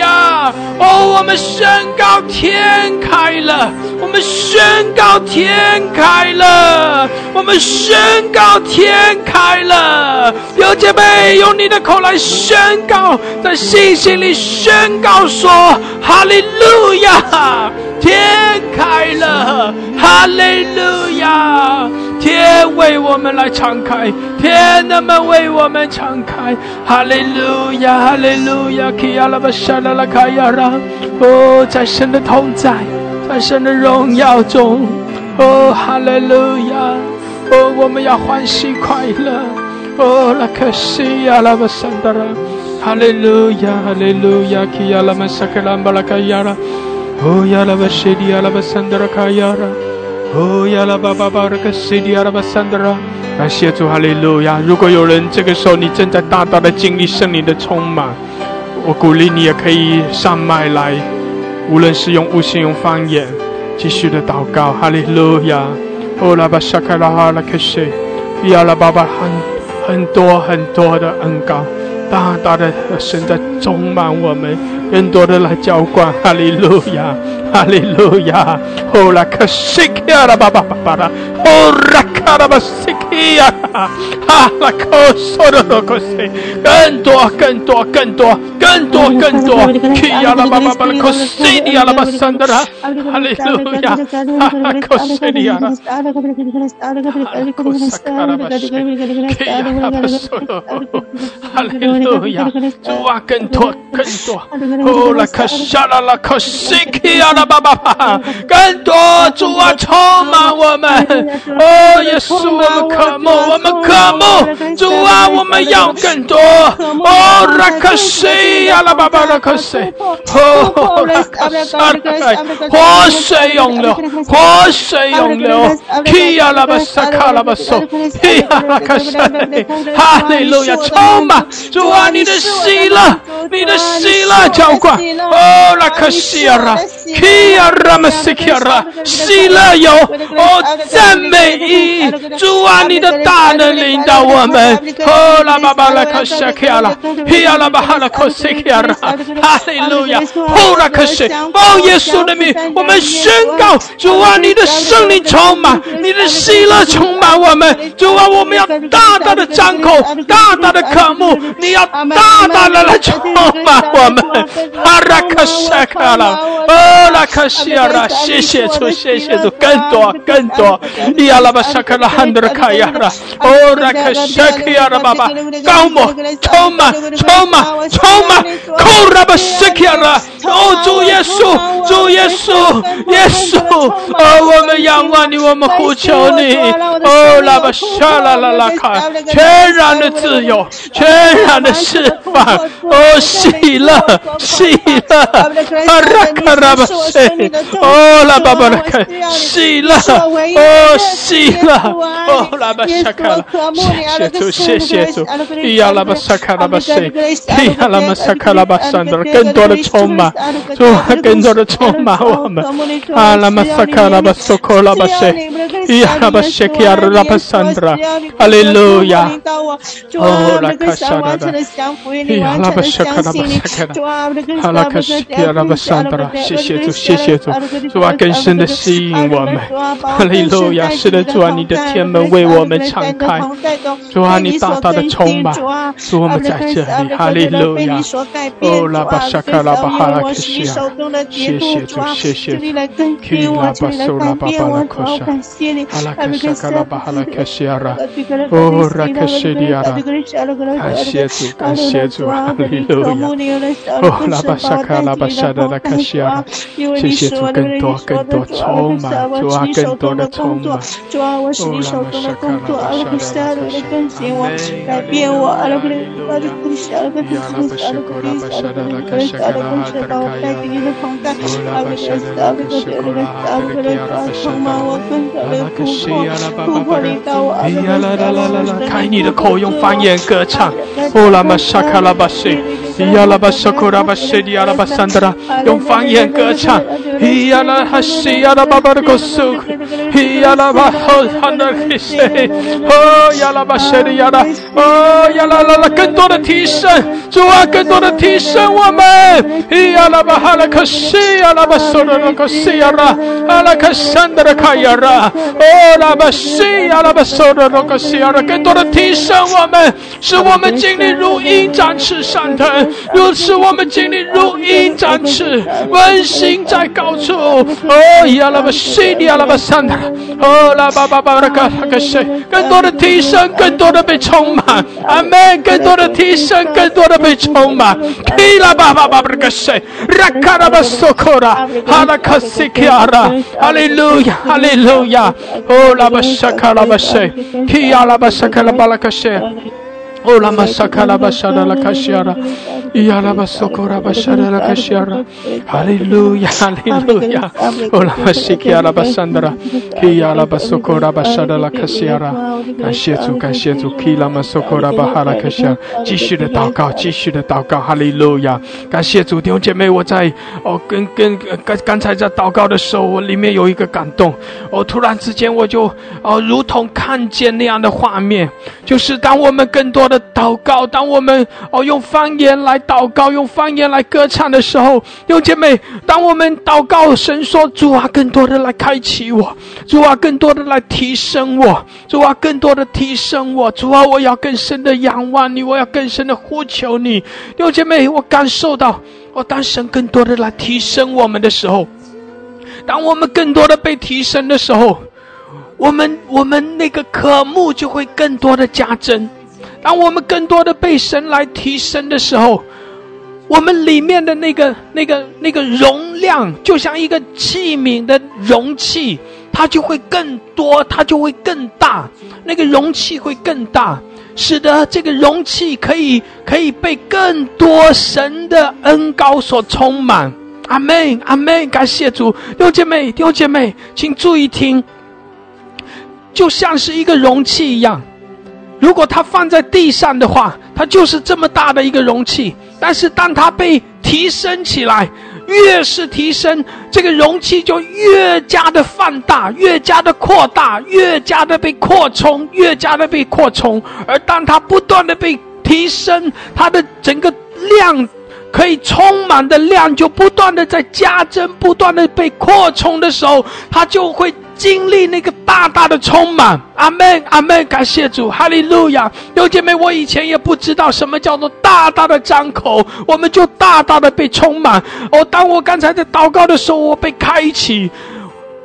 亚，哦，我们宣告。天开了，我们宣告天开了，我们宣告天开了。有姐妹用你的口来宣告，在信心里宣告说：哈利路亚，天开了，哈利路亚，天为我们来敞开，天的门为我们敞开，哈利路亚，哈利路亚，基亚拉巴沙拉拉卡亚拉，哦，在神的。同在，在神的荣耀中，哦，哈利路亚，哦，我们要欢喜快乐，哦，拉克西亚拉巴桑达拉，哈利路亚，哈利路亚，基亚拉玛萨克兰巴拉卡亚拉，哦，亚拉巴西迪亚拉巴桑达拉卡亚拉，哦，亚拉巴巴巴拉克西迪亚拉巴桑达拉，感谢主，哈利路亚。如果有人这个时候你正在大大的经历圣灵的充满，我鼓励你也可以上麦来。无论是用悟性、用方言，继续的祷告，哈利路亚！哦，拉巴沙卡拉哈拉克西，比亚拉巴巴很很多很多的恩膏，大大的神在充满我们，更多的来浇灌，哈利路亚，哈利路亚！哦，拉克西亚拉巴巴巴巴拉，哦，拉克卡拉巴西亚，哈拉克索的罗克西，更多更多更多。更多更多，去亚拉巴巴巴拉科西利亚拉巴桑德拉，哈利路亚，哈哈科西利亚拉，哈利库萨卡拉巴西，去亚拉巴索罗，哈利路亚，主啊更多更多，哦拉卡沙拉拉科西去亚拉巴巴巴，更多主啊充满我们，哦耶稣我们渴慕我们渴慕，主啊我们要更多，哦拉卡西。呀啦巴巴拉克水，哦，活水涌流，活水涌流，皮呀啦巴萨卡拉巴索，皮呀啦卡塞，哈利路亚，充满。主啊，你的喜乐，你的喜乐浇灌，哦，拉克西亚拉，皮呀拉马西卡拉，喜乐有，哦，赞美意，主啊，你的大能领导我们，哦，拉巴巴拉克西卡拉，皮呀啦巴哈拉克西。哈利路亚！呼拉克西，哦，耶稣的名，我们宣告：主啊，你的圣灵充满，你的喜乐充满我们。主啊，我们要大大的张口，大大的渴慕，你要大大的来充满我们。哈拉克西卡拉，哦，拉克西亚拉，谢谢主，谢谢主，更多更多。亚拉巴沙，克谢克亚拉爸爸，高莫充满充满充满，库拉巴谢克亚拉，哦，主耶稣，主耶稣，耶稣，哦，我们仰望你，我们呼求你，哦，拉巴沙拉拉拉卡，全然的自由，全然的释放，哦，喜乐，喜乐，阿拉卡拉巴谢，哦，拉巴巴拉卡，喜乐，哦，喜乐，哦，拉巴沙卡拉，谢谢主，谢谢主，拉巴沙卡拉巴谢，伊亚拉巴沙卡拉巴山德，更多的充满，主啊，更多的充满我们，阿拉巴沙卡拉巴索科拉巴谢，伊亚拉巴谢克亚拉巴山德，哈利路亚，哦，拉卡沙拉拉，伊亚拉巴沙卡拉巴沙卡拉，哈拉卡西亚拉巴山德，谢谢主，谢谢主，主啊，更深的吸引我们，哈利路亚，是的，主啊，你的天门为我们敞开，主啊，你大大的充满，主我们在这里，哈利路亚，哦，拉巴沙卡拉巴哈拉克西亚，谢谢主，谢谢。主，基拉巴苏拉巴巴拉克沙，哈拉克沙卡拉巴哈拉克西亚。拉，哦，拉克西利亚拉，感谢主，感谢主，哈利路亚，哦，拉巴沙卡拉巴沙的拉克西亚拉，谢谢主，更多更多充满，主啊，更多的充满，是你手中的工作，阿拉我，改变我，阿拉克阿拉克西亚的更新，阿拉克西亚的更新，阿拉克西亚的更新，把我带进你的同在，阿拉克西亚的阿拉克西亚的阿拉克西亚的充满我，更加的突破，突破领导我，阿拉克西亚的开你的口，用方言歌唱，哦，拉玛沙卡拉巴西。伊亚拉巴沙库拉巴西迪亚拉巴桑德拉，用方言歌唱。伊亚拉哈西亚拉巴巴的歌苏，伊亚拉巴哈哈那克西，哦亚拉巴西迪亚拉，哦亚拉拉拉，更多的提升，主啊，更多的提升我们。伊亚拉巴哈拉克西亚拉巴苏拉拉克西亚拉，哈拉克桑德拉卡亚拉，哦拉巴西亚拉巴苏拉拉克西亚拉，更多的提升我们，使我们经历如鹰展翅上腾。如此，我们经历如鹰展翅，温馨在高处。哦，呀拉巴西利亚拉巴善达，哦，拉巴巴巴拉卡拉克西，更多的提升，更多的被充满。阿门，更多的提升，更多的被充满。基拉巴巴巴拉克西，拉卡拉巴索科拉，哈拉卡西基亚拉，哈利路亚，哈利路亚。哦，拉巴沙卡拉巴西，基亚拉巴沙卡拉巴拉克西。哦，拉玛萨卡拉巴沙达拉卡西亚拉，伊亚拉巴索科拉巴沙达拉卡西亚拉，哈利路亚，哈利路亚。哦，拉玛西基亚拉巴桑德拉，伊亚拉巴索科拉巴沙达拉卡西亚拉，感谢主，感谢主，基拉玛索科拉巴哈拉卡西亚，继续的祷告，继续的祷告，哈利路亚，感谢主，弟兄姐妹，我在哦，跟跟刚刚才在祷告的时候，我里面有一个感动，哦，突然之间我就哦，如同看见那样的画面，就是当我们更多。的祷告，当我们哦用方言来祷告，用方言来歌唱的时候，弟兄姐妹，当我们祷告，神说主啊，更多的来开启我，主啊，更多的来提升我，主啊，更多的提升我，主啊，我要更深的仰望你，我要更深的呼求你，弟兄姐妹，我感受到，哦，当神更多的来提升我们的时候，当我们更多的被提升的时候，我们我们那个渴慕就会更多的加增。当我们更多的被神来提升的时候，我们里面的那个、那个、那个容量，就像一个器皿的容器，它就会更多，它就会更大，那个容器会更大，使得这个容器可以可以被更多神的恩高所充满。阿门，阿门，感谢主，弟兄姐妹，弟兄姐妹，请注意听，就像是一个容器一样。如果它放在地上的话，它就是这么大的一个容器。但是当它被提升起来，越是提升，这个容器就越加的放大，越加的扩大，越加的被扩充，越加的被扩充。而当它不断的被提升，它的整个量可以充满的量就不断的在加增，不断的被扩充的时候，它就会。经历那个大大的充满，阿门，阿门，感谢主，哈利路亚。有姐妹，我以前也不知道什么叫做大大的张口，我们就大大的被充满。哦，当我刚才在祷告的时候，我被开启，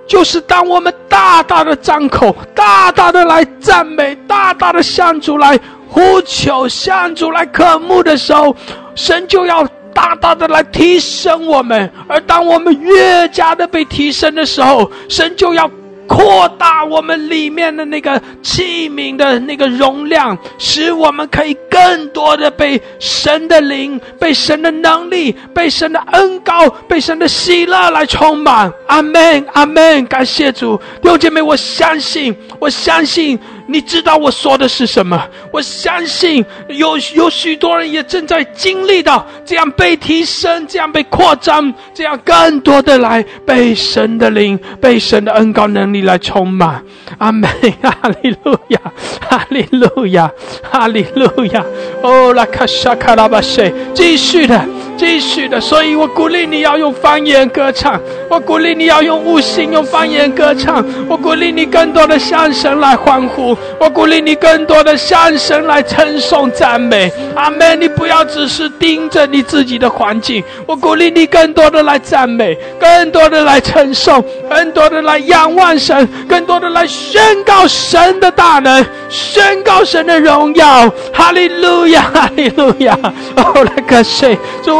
就是当我们大大的张口，大大的来赞美，大大的向主来呼求，向主来渴慕的时候，神就要大大的来提升我们。而当我们越加的被提升的时候，神就要。扩大我们里面的那个器皿的那个容量，使我们可以更多的被神的灵、被神的能力、被神的恩高、被神的喜乐来充满。阿门，阿门！感谢主，弟兄姐妹，我相信，我相信。你知道我说的是什么？我相信有有许多人也正在经历到这样被提升、这样被扩张、这样更多的来被神的灵、被神的恩高能力来充满。阿门！哈利路亚！哈利路亚！哈利路亚！哦，拉卡沙卡拉巴塞，继续的，继续的。所以我鼓励你要用方言歌唱，我鼓励你要用悟性用方言歌唱，我鼓励你更多的向神来欢呼。我鼓励你更多的向神来称颂赞美，阿门！你不要只是盯着你自己的环境，我鼓励你更多的来赞美，更多的来称颂，更多的来仰望神，更多的来宣告神的大能，宣告神的荣耀。哈利路亚，哈利路亚！哦，来感谢主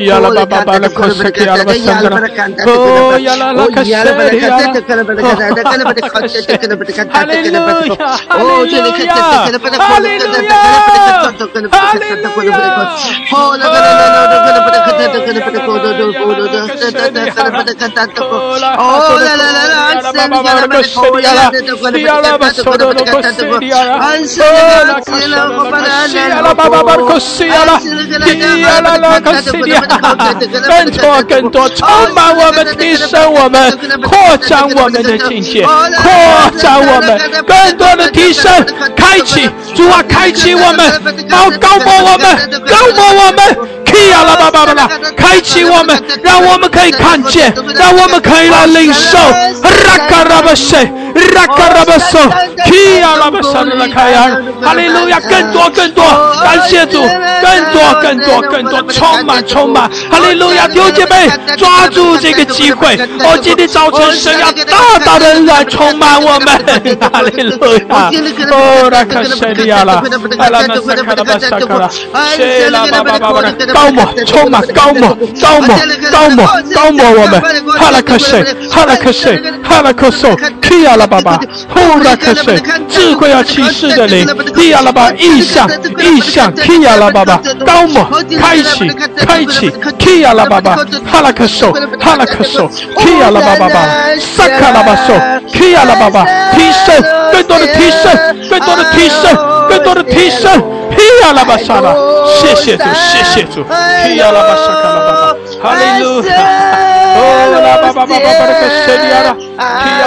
يا لا بابا بابا كوسك يا لا بسندرا كو يا لا لا كسر يا لا هللويا هللويا هللويا yala la kashe. Hallelujah. Hallelujah. 更多更多，充满我们，提升我们，扩展我们的境界，扩展我们，更多的提升，开启，主啊，开启我们，高高博我们，高博我们。呀啦吧吧吧啦！开启我们，让我们可以看见，让我们可以来领受。拉卡拉巴塞，拉卡拉巴索，呀啦吧沙的拉开呀！哈利路亚！更多更多，感谢主！更多更多更多，充满充满！哈利路亚！弟兄姐妹，抓住这个机会！哦，今天早晨神要大大的来充满我们！哈利路亚！哦，拉卡塞利亚啦！哈拉巴萨卡拉巴萨卡拉，谢拉巴巴巴巴高莫，充满高莫，高莫，高莫，高莫我们，哈拉克谁，哈拉克谁，哈拉克索，基亚拉巴巴，呼拉克谁，智慧要启示的灵，基亚拉巴意象，意象，基亚拉巴巴，高莫，开启，开启，基亚拉巴巴，哈拉克索，哈拉克索，基亚拉巴巴巴，萨卡拉巴索，基亚拉巴巴，提升，更多的提升，更多的提升，更多的提升。嘿呀啦巴沙拉，谢谢主，谢谢主，嘿呀啦巴沙卡拉巴巴，哈利路亚，哦啦巴巴巴巴巴的个谢利亚啦，嘿呀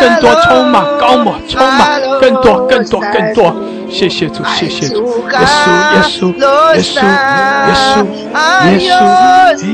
更多充满高满充满更多更多更多，谢谢主谢谢主，耶稣耶稣耶稣耶稣耶稣。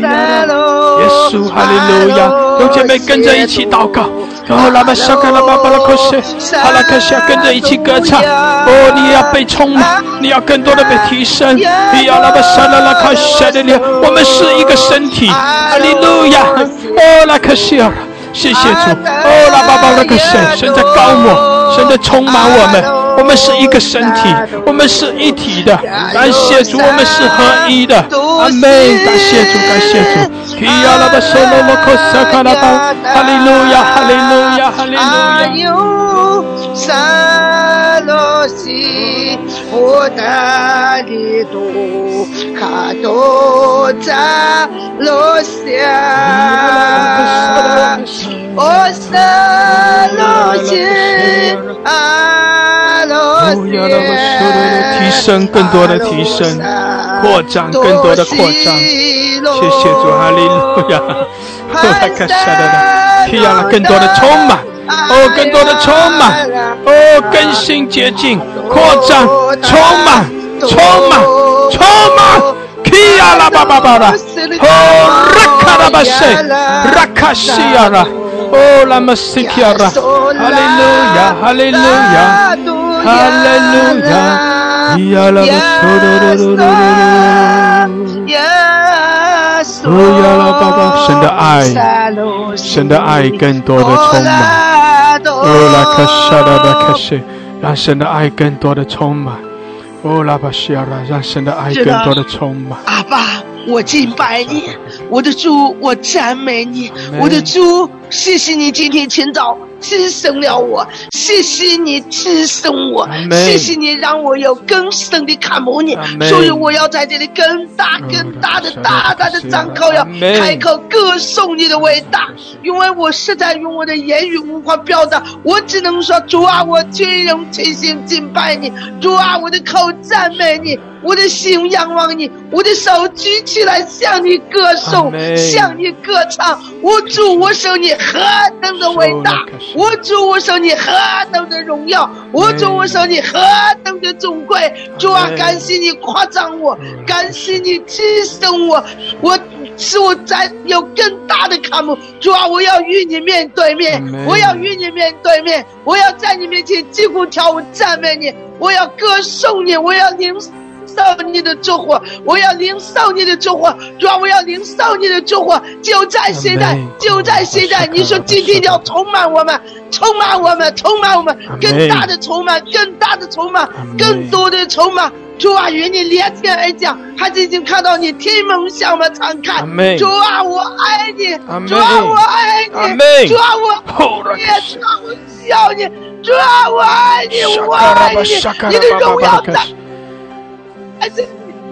耶稣哈利路亚，有姐妹跟着一起祷告，然后拉巴沙卡拉巴巴拉克西，哈拉克西跟着一起歌唱，哦你要被充满，你要更多的被提升，你要拉巴沙拉拉卡西的脸，我们是一个身体，哈利路亚，哦拉克西尔。谢谢主，哦，拉巴巴那个神，神在高我，神在充满我们，我们是一个身体，我们是一体的。感谢主，我们是合一的。阿门。感谢主，感谢主。提亚拉巴索罗罗克萨卡拉巴，哈利路亚，哈利路亚，哈利路亚。萨罗西乌达里多卡多扎罗西亚。哦，萨罗西，阿罗西，提升更多的提升，扩张更多的扩张。谢谢主，哈利路亚。哈卡沙的，提要了更多的充满，哦，更多的充满，哦，更新洁净，扩张，充满，充满，充满。提亚拉巴巴巴的，哦，拉卡拉巴塞，拉卡西亚拉。Oh, lama sikiara. Hallelujah, hallelujah, hallelujah. Ya la Oh, ya la baba，神的爱，神的爱更多的充满。Oh, la kashada ba kashi，让神的爱更多的充满。Oh, la bashara，让神的爱更多的充满。阿爸，我敬拜你，我的主，我赞美你，我的主。谢谢你今天清早提升了我，谢谢你提升我，谢谢你让我有更深的看慕你，所以我要在这里更大更大的大大的张口要开口歌颂你的伟大，因为我实在用我的言语无法表达，我只能说主啊，我全用全心敬拜你，主啊，我的口赞美你。我的心仰望你，我的手举起来向你歌颂，向你歌唱。我主，我受你何等的伟大！我主，我受你何等的荣耀！我主，我受你何等的尊贵！主啊，感谢你夸张我，感谢你提升我，我使我在有更大的看目。主啊，我要与你面对面，我要与你面对面，我要在你面前击鼓跳舞赞美你，我要歌颂你，我要领。受你的祝福，我要领受你的祝福，主啊，我要领受你的祝福，就在现在，就在现在。你说今天要充满我们，充满我们，充满我们，更大的充满，更大的充满，更多的充满。主啊，与你连天而讲，孩子已经看到你天门向我们敞开。主啊，我爱你，主啊，我爱你，主啊，我也主啊，我需要你，主啊，我爱你，我爱你，你的荣耀在。还是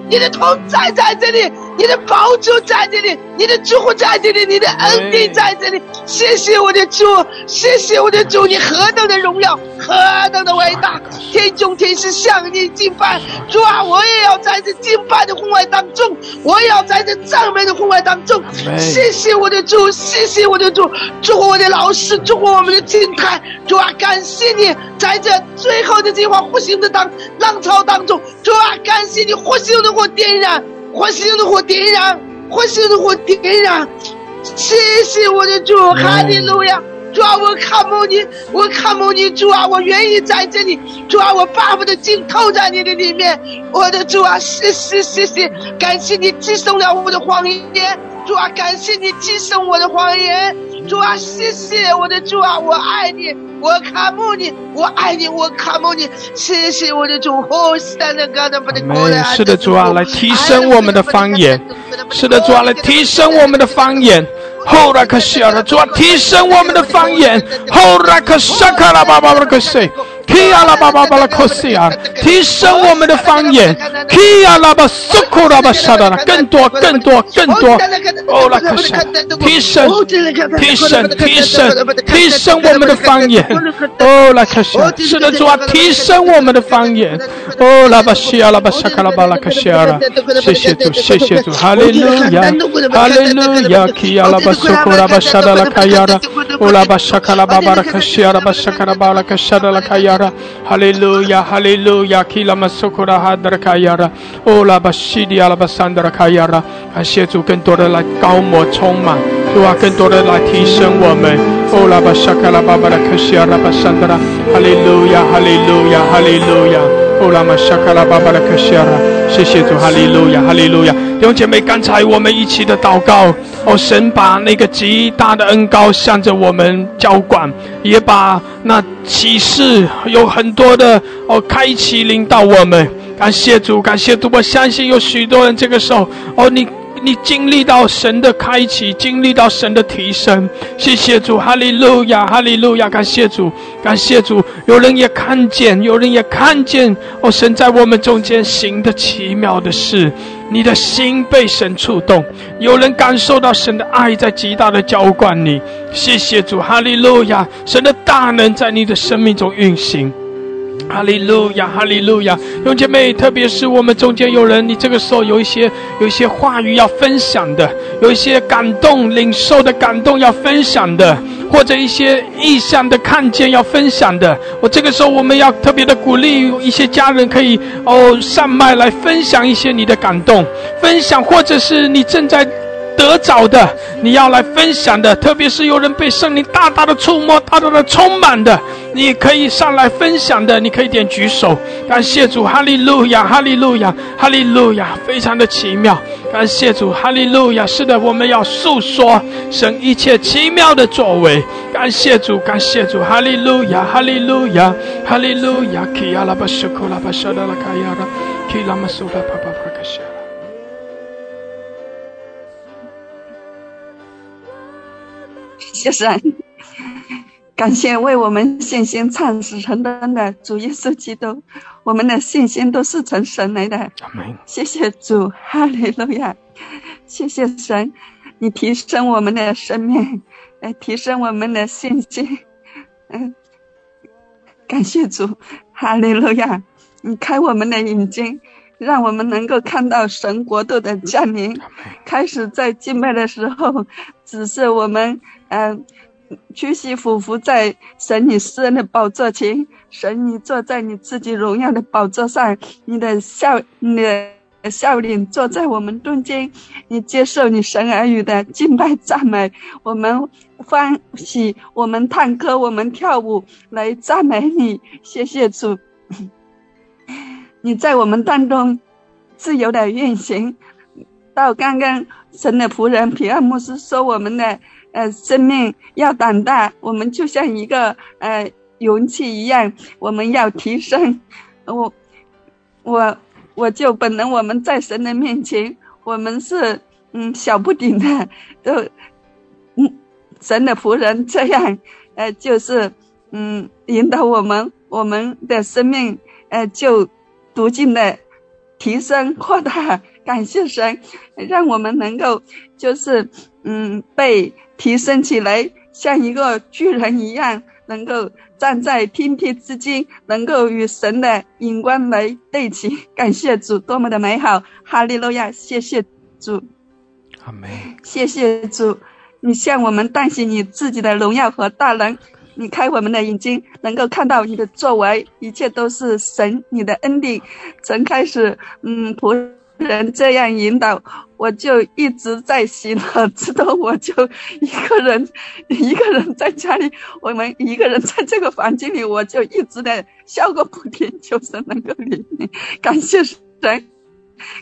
你的头站在这里，你的宝珠在这里，你的祝福在这里，你的恩典在这里。谢谢我的主，谢谢我的主，你何等的荣耀，何等的伟大！天中天使向你敬拜，主啊，我也要在这敬拜的红外当中，我也要在这赞美的红外当中。谢谢我的主，谢谢我的主，祝福我的老师，祝福我们的金台。主啊，感谢你在这最后的这话复兴的当浪潮当中，主啊，感谢你复兴的火点燃，火星的火点燃，火星的火点燃。谢谢我的主，哈利路亚！主啊，我看慕你，我看慕你，主啊，我愿意在这里，主啊，我巴不得浸透在你的里面，我的主啊，谢谢谢谢，感谢你提升了我的谎言，主啊，感谢你提升我的谎言，主啊，谢谢我的主啊，我爱你，我看慕你，我爱你，我看慕你，谢谢我的主，哦，是的，主啊，来提升我们的方言，是的，主啊，来提升我们的方言。后来可笑了，主啊，提升我们的方言。后来可上卡拉巴巴巴可谁？提亚拉巴巴巴拉可西啊！提升我们的方言。提亚拉巴苏库拉巴沙达拉，更多，更多，更多。哦，拉可西，提升，提升，提升，提升我们的方言。哦，拉可西，是的，主啊，提升我们的方言。哦，拉巴西亚拉巴沙卡拉巴拉可西啊！谢谢主，谢谢主，哈利路亚，哈利路亚，提亚拉巴苏库拉巴沙达拉卡亚拉，哦，拉巴沙卡拉巴巴拉可西啊，拉巴沙卡拉巴拉可沙达拉卡亚。哈利路亚，哈利路亚，基拉玛苏库拉哈德卡亚拉，哦拉巴西迪亚拉巴桑德卡亚拉，感谢主更多的来高摩充满，主啊，更多的来提升我们，哦拉巴沙卡拉巴巴拉克西亚拉巴桑德拉，哈利路亚，哈利路亚，哈利路亚，哦拉玛沙卡拉巴巴拉克西亚拉，谢谢主，哈利路亚，哈利路亚，弟兄姐妹，刚才我们一起的祷告，哦，神把那个极大的恩高向着我们浇灌，也把那启示。有很多的哦，开启领导我们，感谢主，感谢主，我相信有许多人这个时候哦，你你经历到神的开启，经历到神的提升。谢谢主，哈利路亚，哈利路亚，感谢主，感谢主。有人也看见，有人也看见，哦，神在我们中间行的奇妙的事。你的心被神触动，有人感受到神的爱在极大的浇灌你。谢谢主，哈利路亚！神的大能在你的生命中运行。哈利路亚，哈利路亚，弟姐妹，特别是我们中间有人，你这个时候有一些有一些话语要分享的，有一些感动领受的感动要分享的，或者一些意向的看见要分享的，我这个时候我们要特别的鼓励一些家人可以哦上麦来分享一些你的感动，分享或者是你正在。得着的，你要来分享的，特别是有人被圣灵大大的触摸、大大的充满的，你可以上来分享的，你可以点举手。感谢主，哈利路亚，哈利路亚，哈利路亚，非常的奇妙。感谢主，哈利路亚。是的，我们要诉说神一切奇妙的作为。感谢主，感谢主，哈利路亚，哈利路亚，哈利路亚。谢神，感谢为我们信心创始成功的主耶稣基督，我们的信心都是从神来的。谢谢主，哈利路亚！谢谢神，你提升我们的生命，来提升我们的信心。嗯，感谢主，哈利路亚！你开我们的眼睛，让我们能够看到神国度的降临。开始在敬拜的时候，只是我们。嗯，屈膝俯伏在神你私人的宝座前，神你坐在你自己荣耀的宝座上，你的笑，你的笑脸坐在我们中间，你接受你神儿女的敬拜赞美，我们欢喜，我们唱歌，我们跳舞来赞美你，谢谢主，你在我们当中自由的运行，到刚刚神的仆人皮尔牧师说我们的。呃，生命要胆大，我们就像一个呃勇气一样，我们要提升。我，我，我就本能我们在神的面前，我们是嗯小不顶的，都嗯神的仆人这样，呃就是嗯引导我们，我们的生命呃就逐渐的提升扩大。感谢神，让我们能够就是嗯被。提升起来，像一个巨人一样，能够站在天地之间，能够与神的眼光来对齐。感谢主，多么的美好！哈利路亚！谢谢主，阿门。谢谢主，你向我们担心你自己的荣耀和大能，你开我们的眼睛，能够看到你的作为，一切都是神你的恩典。从开始，嗯，仆。人这样引导，我就一直在洗脑，直到我就一个人，一个人在家里，我们一个人在这个房间里，我就一直在笑个不停，就是能够领。感谢神，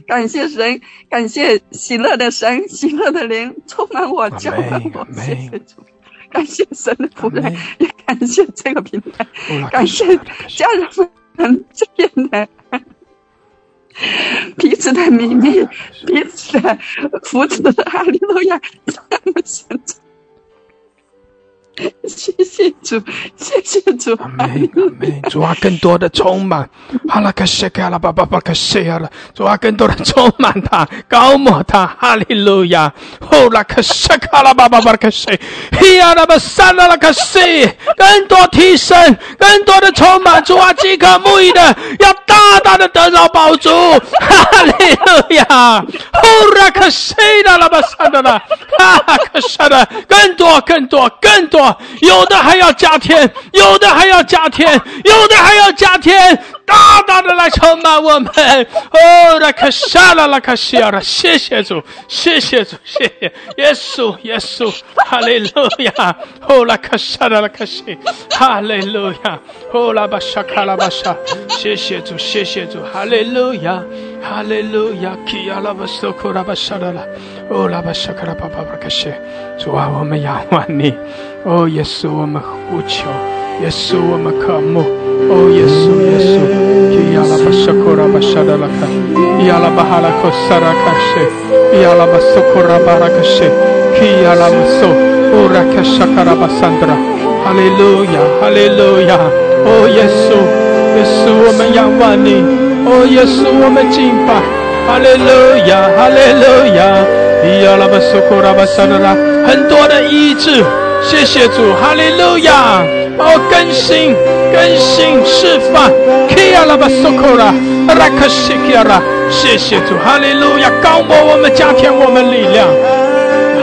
感谢神，感谢喜乐的神，喜乐的灵充满我，教导我。谢谢主，感谢神的仆人，也感谢这个平台，感谢家人们这边的。彼此的秘密，彼此的扶持，哈利路亚，咱们现在。谢谢主，谢谢主，阿门，阿门。主啊，更多的充满，哈拉克谢卡拉巴巴巴克谢亚了。主啊，更多的充满他，高摩他，哈利路亚。呼拉克谢卡拉巴巴巴克谢，希亚拉巴萨拉拉克谢，更多提升，更多的充满。主啊，饥渴沐浴的，要大大的得到宝珠，哈利路亚。呼拉克谢拉拉巴萨拉拉，哈克谢的，更多，更多，更多。有的还要加添，有的还要加添，有的还要加添，大大的来充满我们。哦，那可下了，那可下了，谢谢主，谢谢主，谢谢耶稣，耶稣，哈利路亚。哦，那可下了，那可谢，哈利路亚。哦，拉巴沙卡拉巴沙，谢谢主，谢谢主，哈利路亚，哈利路亚。基亚拉巴苏库拉巴沙拉拉，哦，拉巴沙卡拉巴巴巴卡西，主啊，我们仰望你。哦，耶稣，我们呼求；耶稣，我们渴慕。哦，耶稣，耶稣，伊亚拉巴沙库拉巴沙达拉卡，伊亚拉巴哈拉库萨拉卡西，伊亚拉巴苏库拉巴拉克西，基亚拉巴苏，乌拉克沙卡拉巴桑德拉，哈利路亚，哈利路亚，哦耶稣，耶稣我们仰望你，哦耶稣我们敬拜，哈利路亚，哈利路亚，基亚拉巴苏库拉巴桑德拉，很多的医治，谢谢主，哈利路亚，哦更新，更新释放，基亚拉巴苏库拉，拉克西基亚拉。谢谢主，哈利路亚，高摩我们，加添我们力量，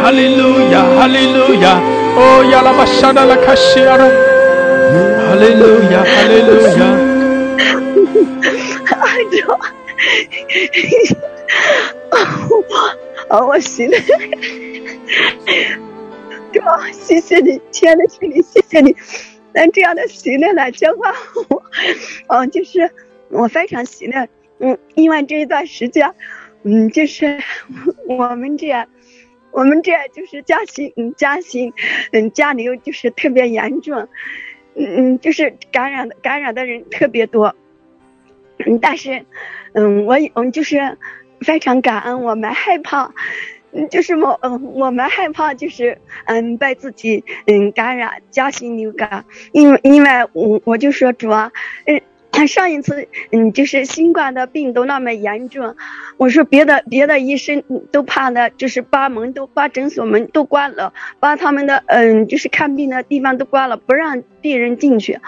哈利路亚，哈利路亚，哦，亚拉巴沙达拉卡西亚拉，哈利路亚，哈利路亚，哎主，哦，我信了，主，谢谢你，亲爱的兄弟，谢谢你，那这样的训练来教化我，哦，就是我非常喜乐。嗯，因为这一段时间，嗯，就是我们这，我们这就是家庭，嗯，家庭，嗯，家里就是特别严重，嗯嗯，就是感染的感染的人特别多，嗯，但是，嗯，我嗯就是非常感恩，我们害怕，就是我嗯我们害怕就是嗯被自己嗯感染家庭流感，因为因为我我就说主啊，嗯。上一次，嗯，就是新冠的病毒那么严重，我说别的别的医生都怕的，就是把门都把诊所门都关了，把他们的嗯，就是看病的地方都关了，不让病人进去。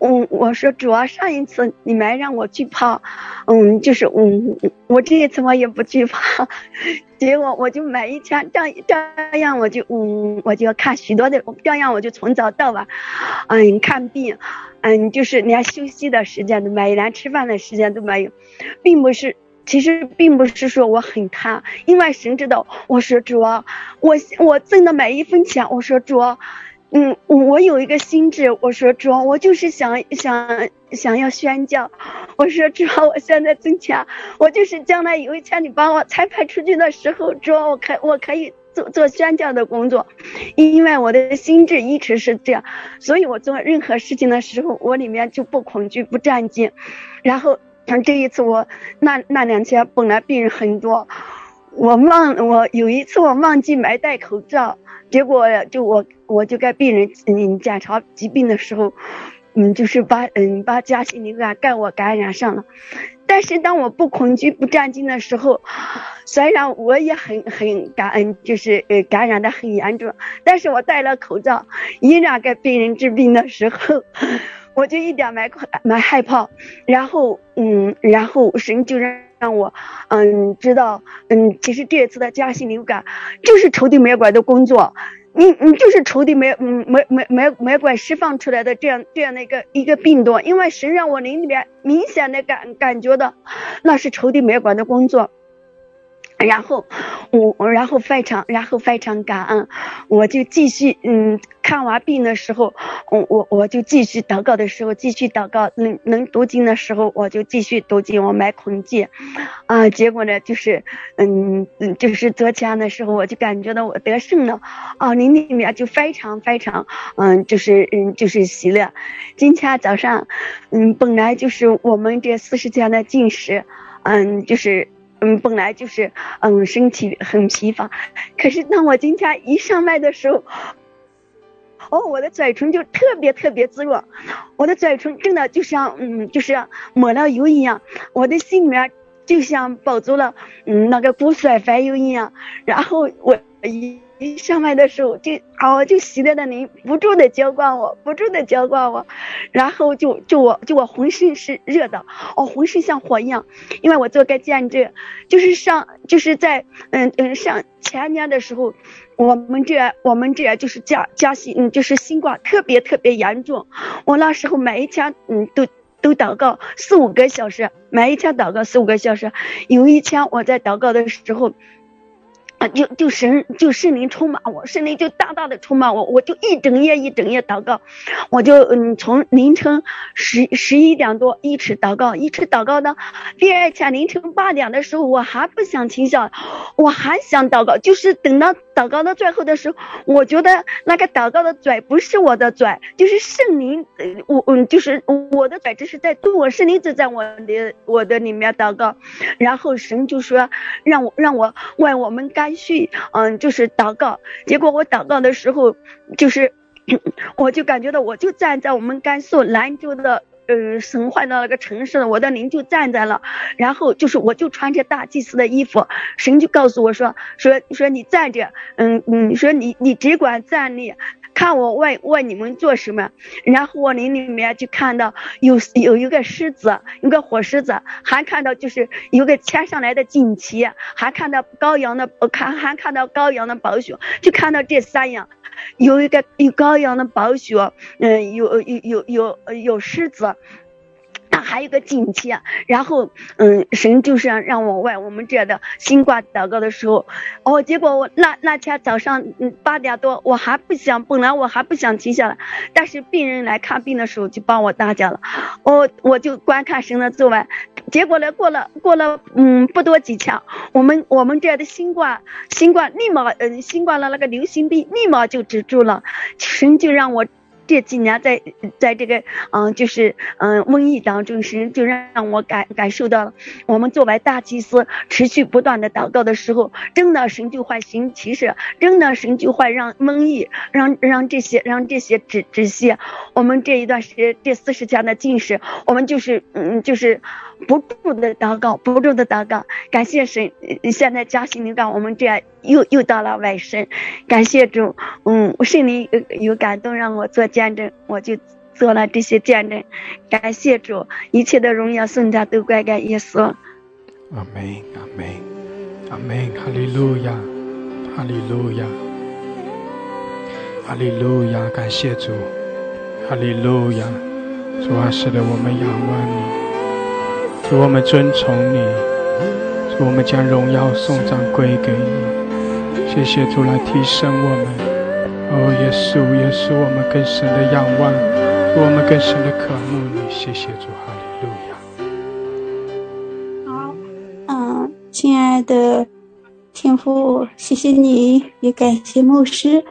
嗯，我说主要上一次你没让我惧怕，嗯，就是嗯，我这一次我也不惧怕，结果我就每一天这样这样我就嗯，我就看许多的，这样我就从早到晚，嗯，看病，嗯，就是连休息的时间都没有，连吃饭的时间都没有，并不是，其实并不是说我很贪，因为神知道，我说主啊，我我挣的每一分钱，我说主啊。嗯，我有一个心智，我说主，我就是想想想要宣教。我说主，我现在挣钱，我就是将来有一天你把我裁派出去的时候，主，我可我可以做做宣教的工作，因为我的心智一直是这样，所以我做任何事情的时候，我里面就不恐惧不战惊。然后像这一次我那那两天本来病人很多，我忘我有一次我忘记没戴口罩。结果就我我就给病人嗯检查疾病的时候，嗯就是把嗯把甲型流感给我感染上了，但是当我不恐惧不战惊的时候，虽然我也很很感恩，就是呃感染的很严重，但是我戴了口罩，依然给病人治病的时候，我就一点没没害怕，然后嗯然后神就让。让我嗯知道嗯，其实这一次的甲型流感就是抽的血管的工作，你你就是抽的血嗯血血血血管释放出来的这样这样的一个一个病毒，因为神让我灵里面明显的感感觉到那是抽的血管的工作。然后我，然后非常，然后非常感恩，我就继续，嗯，看完病的时候，我我我就继续祷告的时候继续祷告，能能读经的时候我就继续读经，我买恐惧，啊，结果呢就是，嗯嗯，就是昨天的时候我就感觉到我得胜了，啊，灵里面就非常非常，嗯，就是嗯就是喜乐。今天早上，嗯，本来就是我们这四十天的进食，嗯，就是。嗯，本来就是，嗯，身体很疲乏，可是当我今天一上麦的时候，哦，我的嘴唇就特别特别滋润，我的嘴唇真的就像，嗯，就是抹了油一样，我的心里面就像饱足了，嗯，那个骨髓肥油一样，然后我一。一上麦的时候，就哦，就喜乐的灵不住的浇灌我，不住的浇灌我，然后就就我就我浑身是热的，哦，浑身像火一样，因为我做个见证，就是上就是在嗯嗯上前年的时候，我们这我们这就是加加西嗯就是新冠特别特别严重，我那时候每一天嗯都都祷告四五个小时，每一天祷告四五个小时，有一天我在祷告的时候。就就神就圣灵充满我，圣灵就大大的充满我，我就一整夜一整夜祷告，我就嗯从凌晨十十一点多一直祷告，一直祷告到第二天凌晨八点的时候，我还不想停下，我还想祷告，就是等到祷告到最后的时候，我觉得那个祷告的嘴不是我的嘴，就是圣灵，我嗯，就是我的嘴，这是在对我圣灵就在我的我的里面祷告，然后神就说让我让我为我们干续，嗯，就是祷告。结果我祷告的时候，就是我就感觉到我就站在我们甘肃兰州的。呃，神坏的那个城市，我的灵就站在了，然后就是我就穿着大祭司的衣服，神就告诉我说说说你站着，嗯嗯，说你你只管站立，看我为为你们做什么。然后我灵里面就看到有有一个狮子，有个火狮子，还看到就是有个牵上来的锦旗，还看到羔羊的，看还看到羔羊的宝血，就看到这三样。有一个有羔羊的白雪，嗯，有有有有有狮子，啊，还有个锦旗。然后，嗯，神就是让我为我们这的新冠祷告的时候，哦，结果我那那天早上，嗯，八点多，我还不想，本来我还不想停下来，但是病人来看病的时候就帮我搭架了，我我就观看神的作为。结果呢？过了过了，嗯，不多几天，我们我们这的新冠新冠立马，嗯，新冠的那个流行病立马就止住了，神就让我。这几年在在这个嗯，就是嗯瘟疫当中，神就让我感感受到了，我们作为大祭司持续不断的祷告的时候，真的神就会行其实，真的神就会让瘟疫，让让这些让这些止止息。我们这一段时间这四十天的进食，我们就是嗯就是不住的祷告，不住的祷告，感谢神。现在嘉兴灵感我们这样。又又到了外省，感谢主，嗯，我心里有有感动，让我做见证，我就做了这些见证，感谢主，一切的荣耀颂赞都归给耶稣。阿门，阿门，阿门，哈利路亚，哈利路亚，哈利路亚，感谢主，哈利路亚，主啊，使得我们仰望你，主我们尊崇你，主我们将荣耀颂赞归给你。谢谢主来提升我们，哦，耶稣，耶稣，我们更深的仰望，我们更深的渴慕你。谢谢主，哈利路亚。好，嗯，亲爱的天父，谢谢你，也感谢牧师，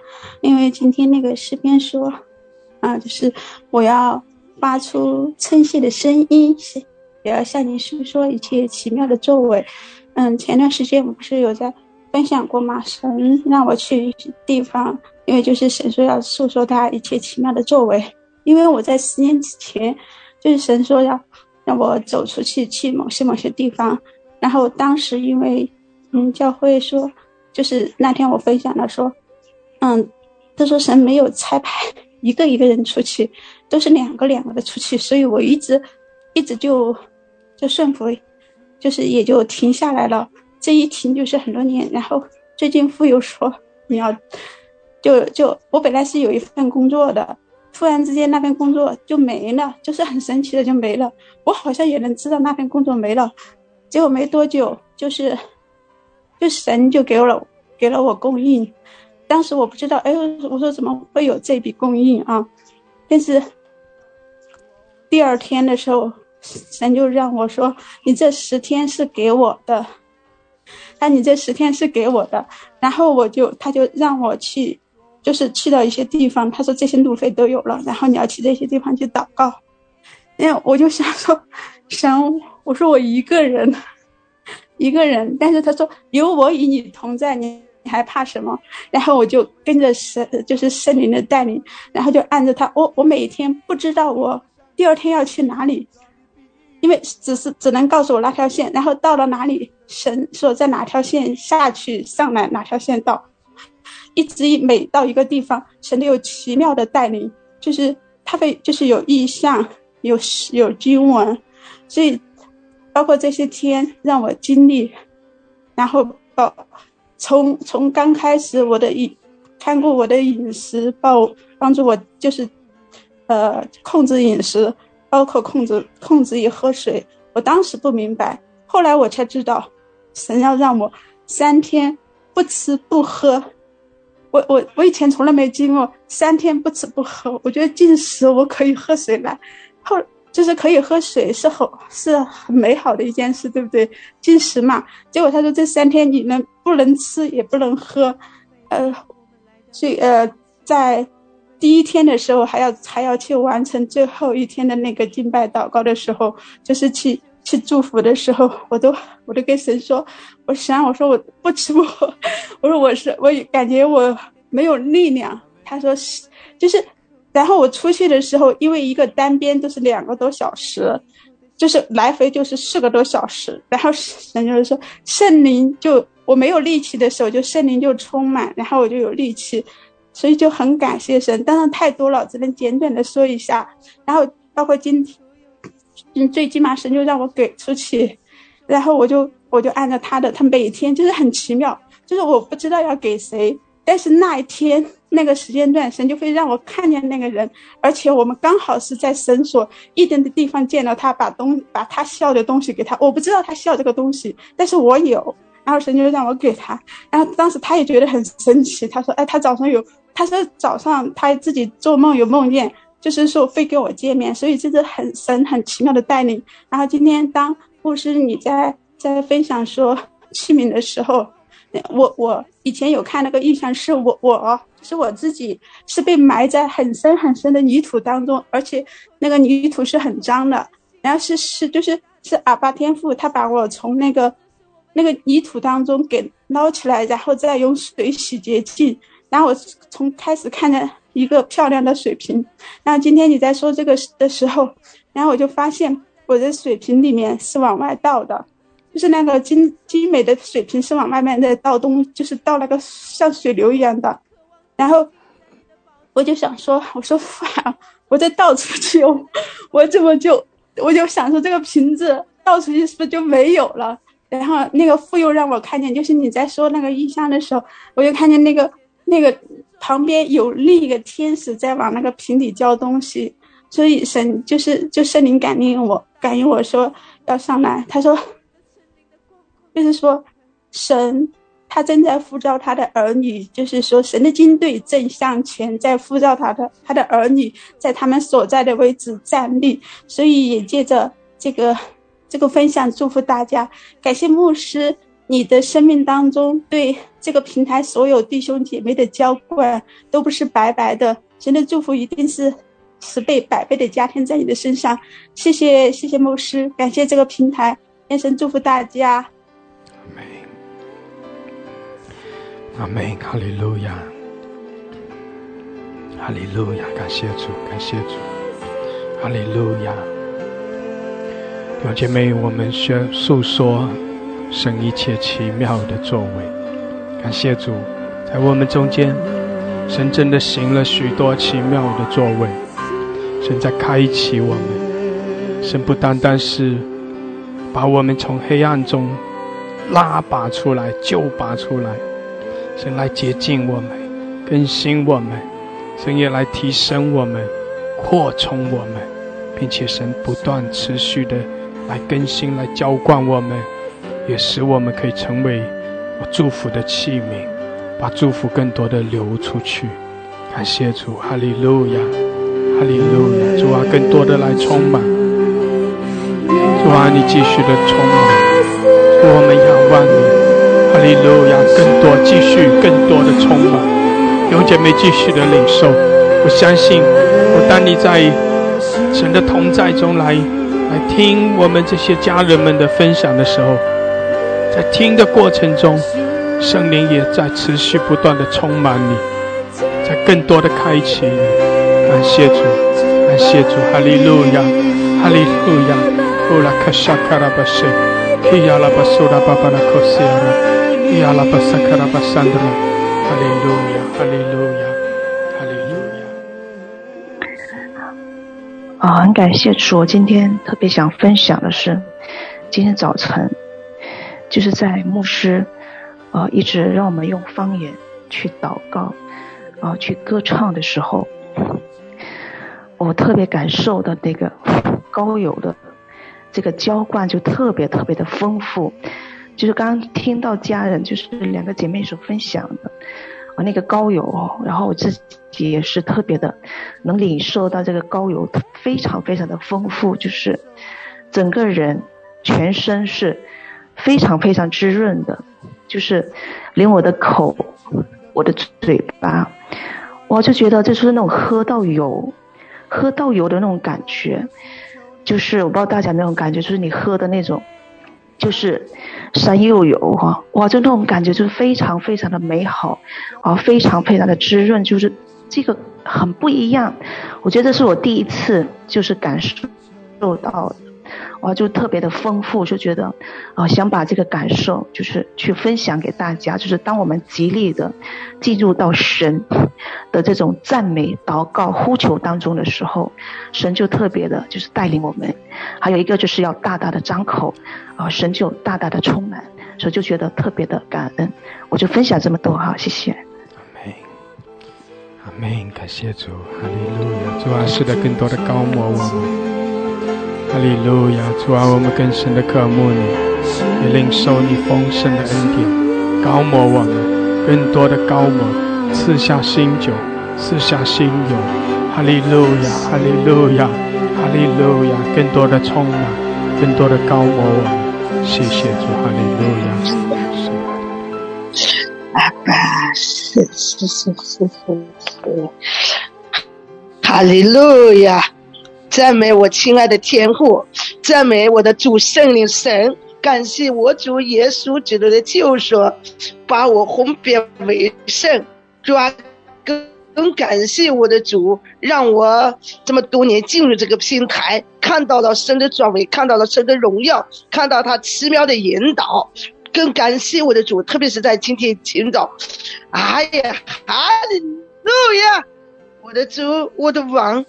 因为今天那个诗篇说，啊，就是我要发出称谢的声音，谢也要向你诉说一切奇妙的作为。嗯，前段时间我不是有在。分享过吗？神让我去地方，因为就是神说要诉说他一切奇妙的作为。因为我在十年之前，就是神说要让我走出去，去某些某些地方。然后当时因为，嗯，教会说，就是那天我分享的说，嗯，他说神没有拆派一个一个人出去，都是两个两个的出去，所以我一直，一直就，就顺服，就是也就停下来了。这一停就是很多年，然后最近父又说你要，就就我本来是有一份工作的，突然之间那份工作就没了，就是很神奇的就没了。我好像也能知道那份工作没了，结果没多久就是，就神就给了给了我供应，当时我不知道，哎，我说怎么会有这笔供应啊？但是第二天的时候，神就让我说，你这十天是给我的。那你这十天是给我的，然后我就他就让我去，就是去到一些地方，他说这些路费都有了，然后你要去这些地方去祷告。那我就想说，神，我说我一个人，一个人，但是他说有我与你同在，你你还怕什么？然后我就跟着神，就是圣灵的带领，然后就按着他，我我每天不知道我第二天要去哪里。因为只是只能告诉我那条线，然后到了哪里，神说在哪条线下去上来哪条线到，一直每到一个地方，神都有奇妙的带领，就是他会就是有意象，有有经文，所以包括这些天让我经历，然后包从从刚开始我的饮看过我的饮食，帮帮助我就是呃控制饮食。包括控制控制也喝水，我当时不明白，后来我才知道，神要让我三天不吃不喝。我我我以前从来没经过三天不吃不喝，我觉得进食我可以喝水来，后就是可以喝水是好是很美好的一件事，对不对？进食嘛，结果他说这三天你能不能吃也不能喝，呃，所以呃，在第一天的时候还要还要去完成最后一天的那个敬拜祷告的时候，就是去去祝福的时候，我都我都跟神说，我想我说我不吃不喝，我说我是我感觉我没有力量。他说是，就是，然后我出去的时候，因为一个单边都是两个多小时。就是来回就是四个多小时，然后神就是说圣灵就我没有力气的时候，就圣灵就充满，然后我就有力气，所以就很感谢神。当然太多了，只能简短的说一下。然后包括今天，嗯，最起码神就让我给出去，然后我就我就按照他的，他每天就是很奇妙，就是我不知道要给谁，但是那一天。那个时间段，神就会让我看见那个人，而且我们刚好是在神所一点的地方见到他，把东把他需要的东西给他。我不知道他需要这个东西，但是我有，然后神就让我给他。然后当时他也觉得很神奇，他说：“哎，他早上有，他说早上他自己做梦有梦见，就是说会跟我见面，所以这是很神很奇妙的带领。”然后今天当牧师你在在分享说器皿的时候，我我以前有看那个印象是我我。是我自己是被埋在很深很深的泥土当中，而且那个泥土是很脏的。然后是是就是是阿巴天父他把我从那个那个泥土当中给捞起来，然后再用水洗洁净。然后我从开始看见一个漂亮的水瓶。然后今天你在说这个的时候，然后我就发现我的水瓶里面是往外倒的，就是那个精精美的水瓶是往外面在倒东，就是倒那个像水流一样的。然后我就想说，我说 啊，我再倒出去，我怎么就我就想说这个瓶子倒出去是不是就没有了？然后那个父又让我看见，就是你在说那个异象的时候，我就看见那个那个旁边有另一个天使在往那个瓶里浇东西，所以神就是就圣灵感应我，感应我说要上来，他说就是说神。他正在呼召他的儿女，就是说，神的军队正向前，在呼召他的他的儿女，在他们所在的位置站立。所以也借着这个这个分享，祝福大家。感谢牧师，你的生命当中对这个平台所有弟兄姐妹的浇灌，都不是白白的。神的祝福一定是十倍、百倍的加添在你的身上。谢谢，谢谢牧师，感谢这个平台，愿神祝福大家。阿门，哈利路亚，哈利路亚，感谢主，感谢主，哈利路亚。弟兄姐妹，我们宣诉说神一切奇妙的作为。感谢主，在我们中间，神真的行了许多奇妙的作为。神在开启我们，神不单单是把我们从黑暗中拉拔出来、救拔出来。神来洁净我们，更新我们，神也来提升我们，扩充我们，并且神不断持续的来更新、来浇灌我们，也使我们可以成为我祝福的器皿，把祝福更多的流出去。感谢主，哈利路亚，哈利路亚，主啊，更多的来充满，主啊，你继续的充满，我们仰望你。哈利路亚！更多继续，更多的充满，永姐妹继续的领受。我相信，我当你在神的同在中来来听我们这些家人们的分享的时候，在听的过程中，圣灵也在持续不断的充满你，在更多的开启你。感谢主，感谢主！哈利路亚，哈利路亚！乌拉卡沙卡拉巴什，基亚拉巴苏拉巴巴拉科西亚拉。亚拉巴萨卡拉巴桑德拉，哈利路亚，哈利路亚，哈利路亚。啊，很感谢主！我今天特别想分享的是，今天早晨就是在牧师啊一直让我们用方言去祷告啊去歌唱的时候，我特别感受的那个高友的这个浇灌就特别特别的丰富。就是刚听到家人，就是两个姐妹所分享的，啊，那个高油，然后我自己也是特别的能领受到这个高油非常非常的丰富，就是整个人全身是非常非常滋润的，就是连我的口我的嘴巴，我就觉得这就是那种喝到油，喝到油的那种感觉，就是我不知道大家那种感觉，就是你喝的那种，就是山又油哈，哇，就那种感觉就是非常非常的美好，啊，非常非常的滋润，就是这个很不一样，我觉得这是我第一次就是感受受到。哇，就特别的丰富，就觉得，啊，想把这个感受就是去分享给大家。就是当我们极力的进入到神的这种赞美、祷告、呼求当中的时候，神就特别的，就是带领我们。还有一个就是要大大的张口，啊，神就大大的充满，所以就觉得特别的感恩。我就分享这么多哈，谢谢。阿门，阿门，感谢主，哈利路亚，主啊，是的，更多的高摩我们。哈利路亚，主啊，我们更深的渴慕你，也领受你丰盛的恩典，高摩我们，更多的高摩，赐下新酒，赐下新油。哈利路亚，哈利路亚，哈利路亚，更多的充满，更多的高摩我们。谢谢主，哈利路亚。阿爸，是是是是是，哈利路亚。赞美我亲爱的天父，赞美我的主圣灵神，感谢我主耶稣基督的救赎，把我分别为圣。主啊，更感谢我的主，让我这么多年进入这个平台，看到了神的作为，看到了神的荣耀，看到他奇妙的引导。更感谢我的主，特别是在今天清早，哎呀，哈利路亚，我的主，我的王。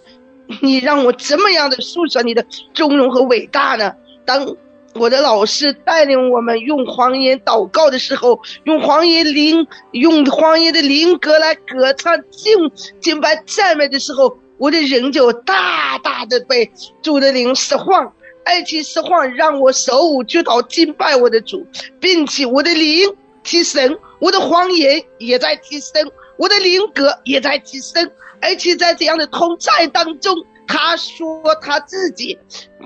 你让我怎么样的诉说你的忠荣和伟大呢？当我的老师带领我们用黄言祷告的时候，用黄言灵，用黄言的灵歌来歌唱敬敬拜赞美的时候，我的人就大大的被主的灵释放，爱情释放让我手舞足蹈敬拜我的主，并且我的灵提升，我的黄言也在提升，我的灵歌也在提升。而且在这样的同在当中，他说他自己，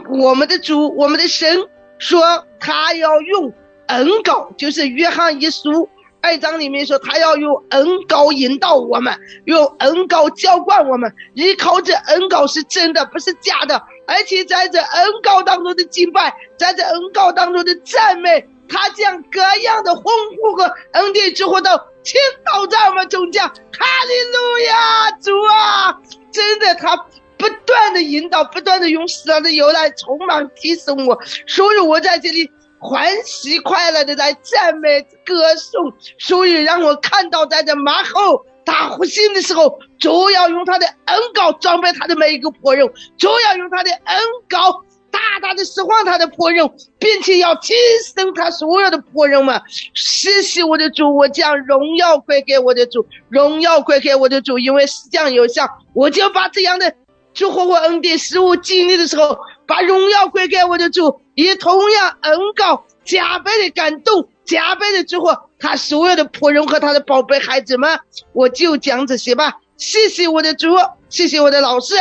我们的主，我们的神说他要用恩膏，就是约翰一书二章里面说他要用恩膏引导我们，用恩膏浇灌我们，依靠这恩膏是真的，不是假的。而且在这恩膏当中的敬拜，在这恩膏当中的赞美，他将各样的丰富和恩典之后到。倾倒在我们中间，哈利路亚，主啊，真的，他不断的引导，不断的用神的油来充满提升我，所以我在这里欢喜快乐的在赞美歌颂，所以让我看到在这马后大呼信的时候，主要用他的恩膏装备他的每一个仆人，主要用他的恩膏。大大的释放他的仆人，并且要提升他所有的仆人们。谢谢我的主，我将荣耀归给我的主，荣耀归给我的主，因为是这样有效，我就把这样的祝福和恩典使我经历的时候，把荣耀归给我的主，以同样恩高加倍的感动，加倍的祝福他所有的仆人和他的宝贝孩子们。我就讲这些吧。谢谢我的主，谢谢我的老师。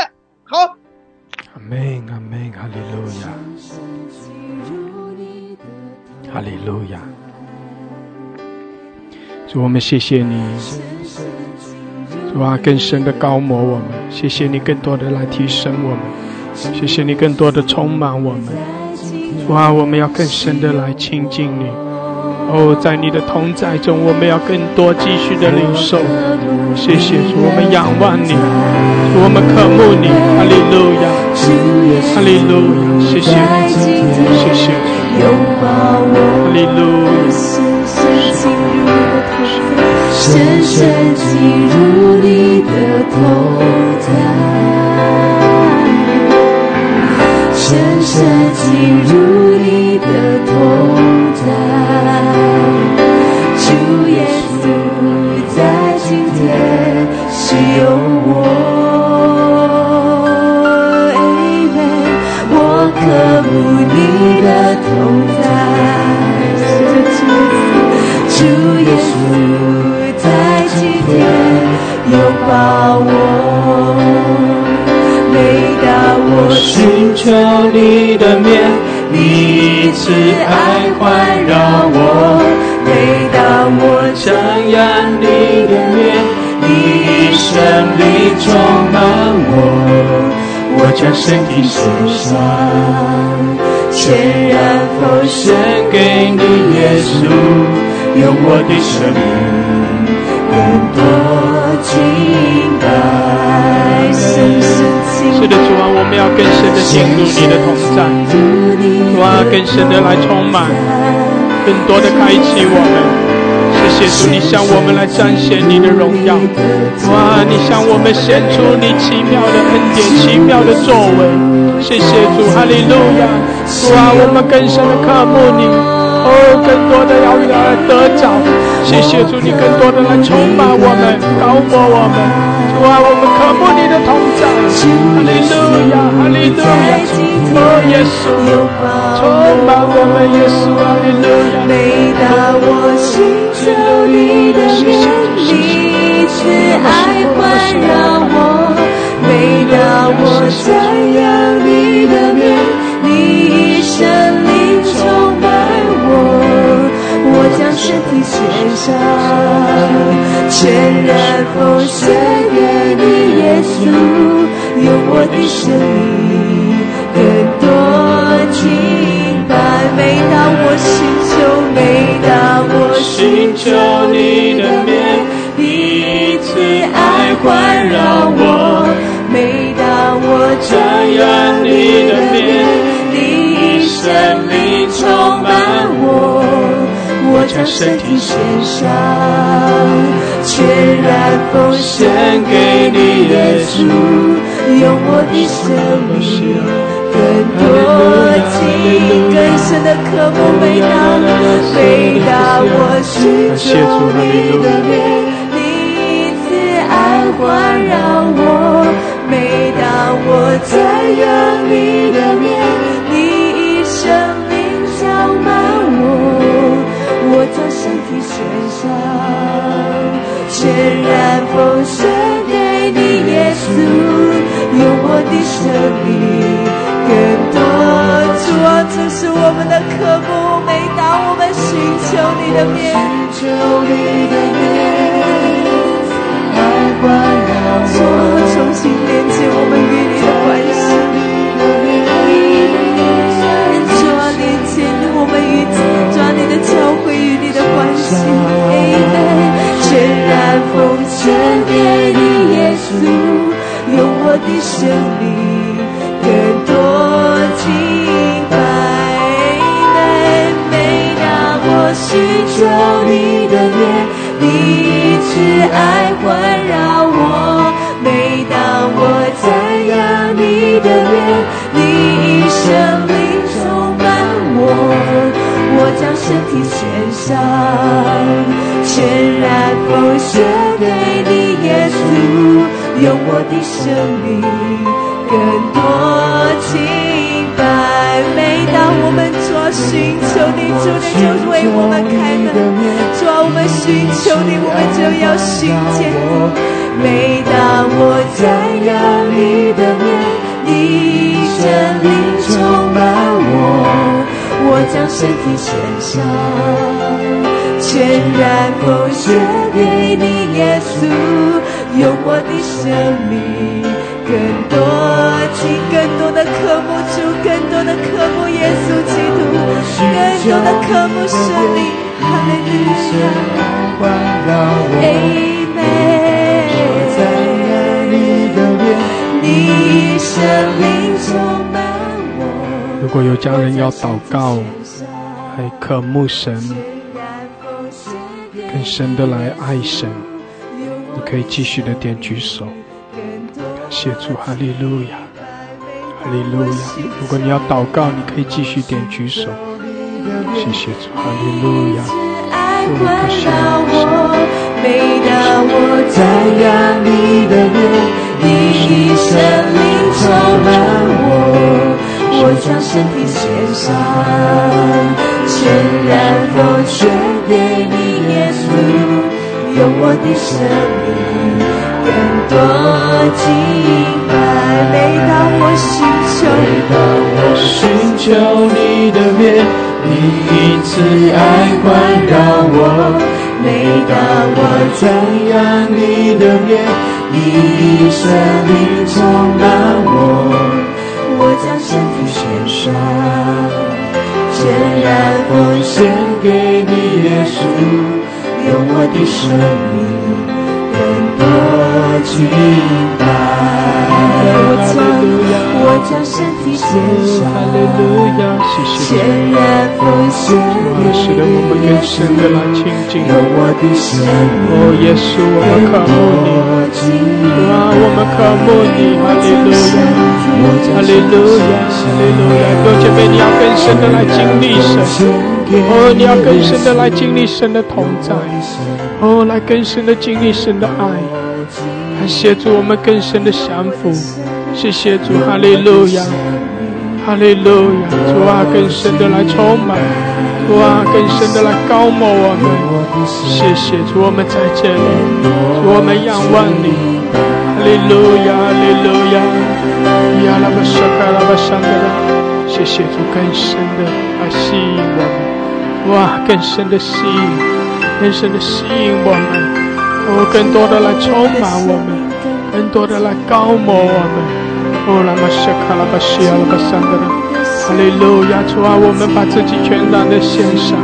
好。阿门，阿门，哈利路亚。主，我们谢谢你，主啊，更深的高摩我们，谢谢你更多的来提升我们，谢谢你更多的充满我们，主啊，我们要更深的来亲近你。哦，在你的同在中，我们要更多继续的领受。谢谢主，我们仰望你，我们渴慕你。哈利路亚，哈利路亚，谢谢你，谢谢。哈利路亚，深深深进入你的同在，深深进入你的同在。只有我，我在今天拥抱我，每当我寻求你的面，你慈爱环绕我。每当我正仰你的面，你以神充满我。我将身体献上，全然奉献给你，耶稣。用我的生命更多敬拜。是的，主啊，我们要更深的进入你的同在，主啊，更深的来充满，更多的开启我们。谢谢主，你向我们来彰显你的荣耀。哇，你向我们显出你奇妙的恩典、奇妙的作为。谢谢主，哈利路亚！主啊，我们更深的渴慕你，哦，更多的要来得着。谢谢主，你更多的来充满我们，高过我们。主啊，我们渴慕你的同在。哈利路亚，哈利路亚！哦，耶稣，充满我们，耶稣，哈利路亚！每当我心。求你的面，你慈爱环绕我；每当我瞻仰你的面，你一生献上，全然奉献给你，耶稣，用我的生命更多敬拜。每当我心。每当我寻求你的面，你慈爱环绕我；每当我瞻仰你的面，你生命充满我。我将身体献上，全然奉献给你，耶稣，用我的生命。更多情，更深的渴慕，每当每当我寻求你的面，你慈爱环绕我；每当我瞻仰你的面，奉献给你，耶稣，用我的生命。更多主啊，这是我们的渴慕。每当我们寻求你的面，求你的面，主啊，重新连接我们与你的关系。主啊，连接我们与主啊你的教会与你的关系。奉献给你，耶稣，用我的生命。更多敬拜，每当我寻求你的面，你慈爱环绕我；每当我瞻仰你的面，我将身体献上，全然奉献给你，耶稣，用我的生命。更多敬拜，每当我们做寻求你，主你就为我们开门；主我们寻求你，我们就要寻见你。每当我瞻仰你的面，你真灵充满我，我将身体献上，全然奉献给你，耶稣，用我的生命。更多情，更多的渴慕主，更多的渴慕耶稣基督，更多的渴慕神灵，哈利路亚，阿门。你生命充满我。如果有家人要祷告，还渴慕神，更深的来爱神，你可以继续的点举手。感谢主，哈利路亚，哈利路亚。如果你要祷告，你可以继续点举手。谢谢主，哈利路亚。我们需要每当我瞻仰你的面，你生命充满我，我将身体献上，全然奉献给你，耶稣，用我的生命。更多敬拜，每当我寻求，每当我寻求你的面，你以慈爱环绕我；每当我瞻仰你的面，你以生命充满我。我将身上，全然奉献给你，耶稣，用我的生命更多敬拜。我将我将身体献上，全然奉献给你，用我的生命哦，耶稣，我们渴慕你，啊，我们渴慕你，哈利路亚，哈利路亚，哈利路亚，弟兄姐妹，你要更深的来经历神，哦，你要更深的来经历神的同在，哦，来更深的经历神的爱。来协助我们更深的降服，谢谢主，哈利路亚，哈利路亚，主啊，更深的来充满，主啊，更深的来高摩我们，谢谢主，我们在这里，主我们仰望你，哈利路亚，哈利路亚，亚拉巴沙卡拉巴沙德拉，谢谢主，更深的来吸引我们，哇，更深的吸引，更深的吸引我们。哦，更多的来充满我们，更多的来高摩我们。哦，拉玛西卡拉巴西亚拉巴桑德拉，哈利路亚！主啊，我们把自己全然的献上，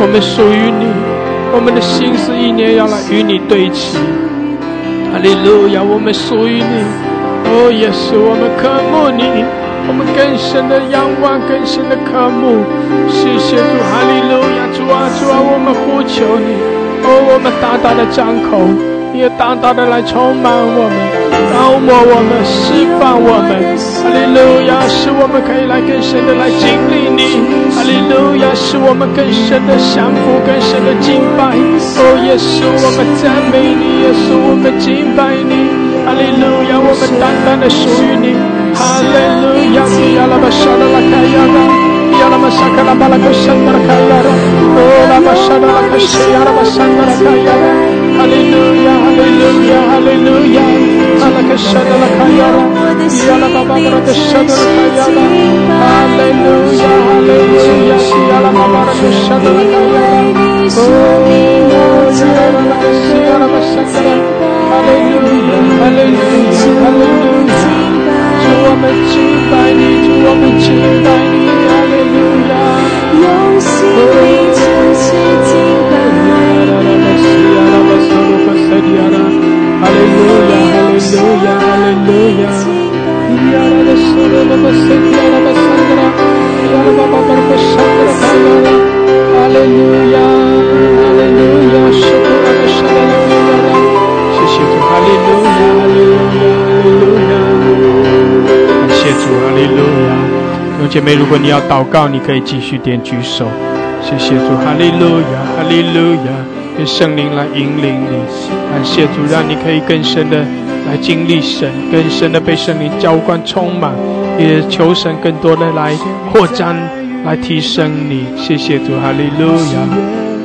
我们属于你，我们的心思意念要来与你对齐。哈利路亚！我们属于你。哦，耶稣，我们渴慕你，我们更深的仰望，更深的渴慕。谢谢主，哈利路亚！主啊，主啊，我们呼求你。哦，我们大大的张口，也大大的来充满我们，高摩我们，释放我们。哈利路亚，使我们可以来更深的来经历你。哈利路亚，使我们更深的降服，更深的敬拜。哦，耶稣，我们赞美你，耶稣，我们敬拜你。哈利路亚，我们单单的属于你。Hallelujah. Hallelujah, hallelujah, hallelujah. Hallelujah, hallelujah. Oh, Hallelujah, hallelujah, hallelujah. 们敬拜你，主我们敬拜你。用心灵诚实敬拜。哈利路亚，哈利路亚，哈利路亚。亚拉的苏拉拉巴塞亚拉巴桑德利路亚。弟兄姐妹，如果你要祷告，你可以继续点举手。谢谢主，哈利路亚，哈利路亚，愿圣灵来引领你。感谢主，让你可以更深的来经历神，更深的被圣灵浇灌充满，也求神更多的来扩张，来提升你。谢谢主，哈利路亚，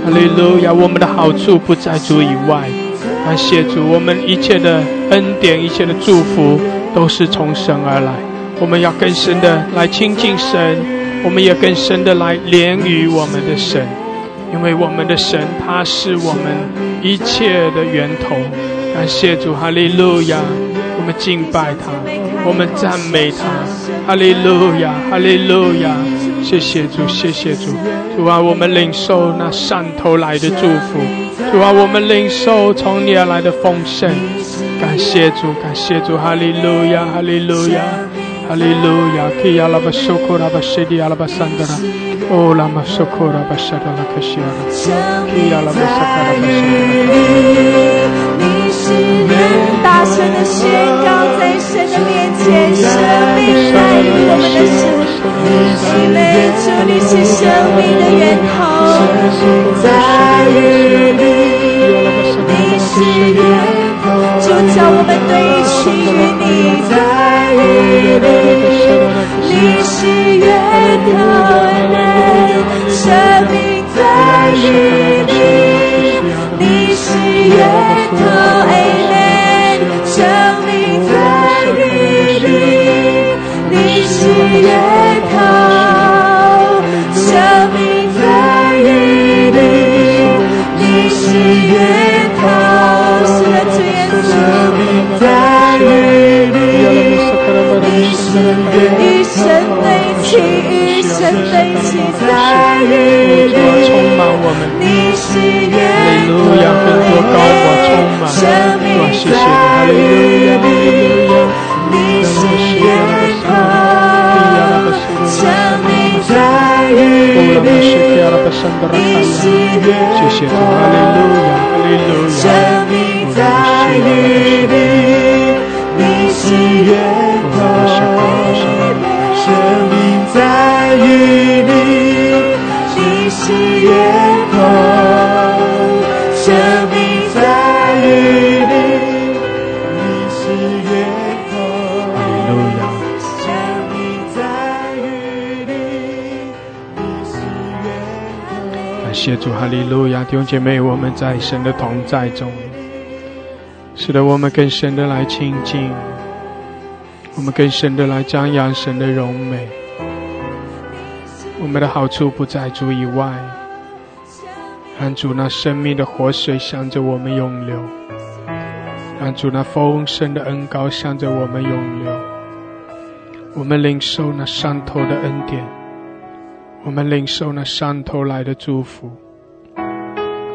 哈利路亚。我们的好处不在主以外。感谢主，我们一切的恩典、一切的祝福都是从神而来。我们要更深的来亲近神，我们也更深的来连于我们的神，因为我们的神他是我们一切的源头。感谢主，哈利路亚！我们敬拜他，我们赞美他，哈利路亚，哈利路亚！谢谢主，谢谢主，主啊，我们领受那上头来的祝福，主啊，我们领受从你而来的丰盛。感谢主，感谢主，哈利路亚，哈利路亚。哈利路亚，基亚拉巴苏库拉巴西迪亚拉巴桑德拉，哦拉玛苏库拉巴沙达拉克西亚拉，基亚拉巴萨卡拉巴。大声的宣告，在神的面前，生命来临我们的生命，因为主你是生命的源头，在于你，你是源头，就叫我们对齐于你，在。你是源头，生命在于你。你是源头，生命在于你。你是源头，你是源头，生命在于你，你是源头，生命在于你，你是源头。生命在于你，主，哈利路亚，弟兄姐妹，我们在神的同在中，使得我们更深的来亲近。我们更深的来张扬神的荣美，我们的好处不在主以外，让主那生命的活水向着我们涌流，让主那丰盛的恩膏向着我们涌流，我们领受那上头的恩典，我们领受那上头来的祝福，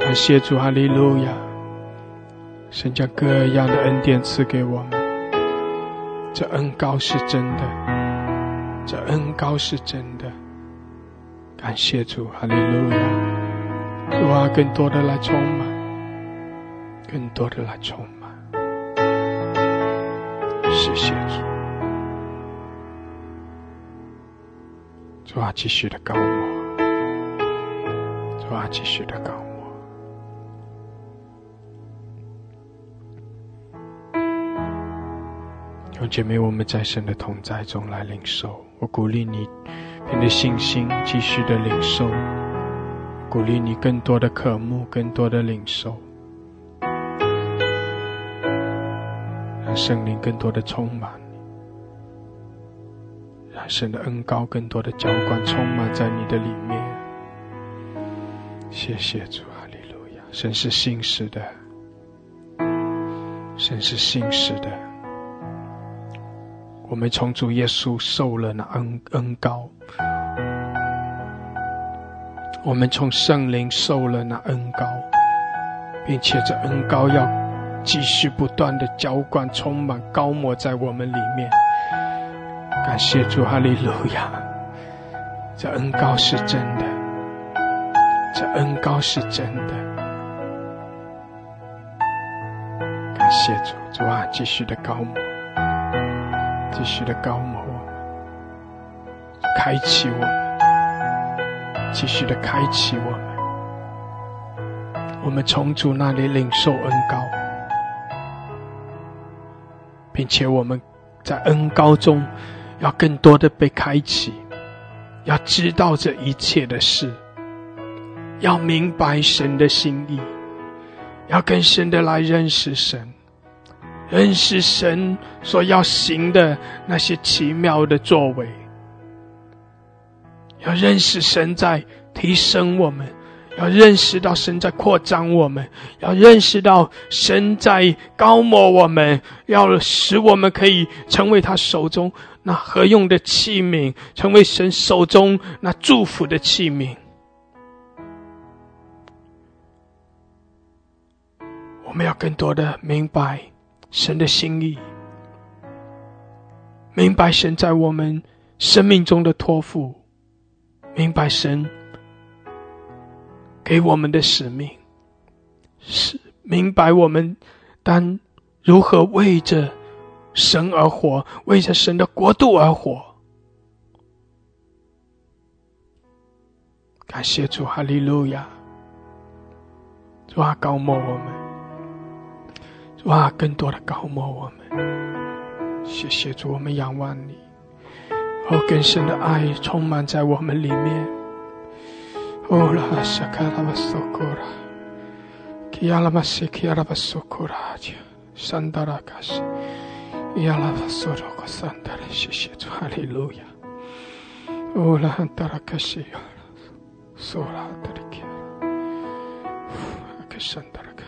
感谢主哈利路亚，神将各样的恩典赐给我们。这恩高是真的，这恩高是真的。感谢主，哈利路亚！主啊，更多的来充满，更多的来充满。谢谢主，主啊，继续的高我，主啊，继续的高。用姐妹，我们在神的同在中来领受。我鼓励你，凭着信心继续的领受；鼓励你更多的渴慕，更多的领受，让圣灵更多的充满你让神的恩高更多的浇灌充满在你的里面。谢谢主，哈利路亚！神是信实的，神是信实的。我们从主耶稣受了那恩恩高，我们从圣灵受了那恩高，并且这恩高要继续不断的浇灌、充满、高抹在我们里面。感谢主，哈利路亚！这恩高是真的，这恩高是真的。感谢主，主啊，继续的高抹。继续的高摩，开启我们，继续的开启我们。我们从主那里领受恩高，并且我们在恩高中要更多的被开启，要知道这一切的事，要明白神的心意，要更深的来认识神。认识神所要行的那些奇妙的作为，要认识神在提升我们，要认识到神在扩张我们，要认识到神在高摩我们，要使我们可以成为他手中那合用的器皿，成为神手中那祝福的器皿。我们要更多的明白。神的心意，明白神在我们生命中的托付，明白神给我们的使命，是明白我们当如何为着神而活，为着神的国度而活。感谢主，哈利路亚！主啊，高牧我们。哇！更多的高摩我们，谢谢主，我们仰望你，哦，更深的爱充满在我们里面。哦拉沙卡拉巴苏库拉，基亚拉马西基亚拉巴苏库拉加，山达拉卡西，亚拉巴苏罗克山达拉，谢谢主，哈利路亚。哦拉汉达拉卡西，苏拉达里基亚，阿克山达。主，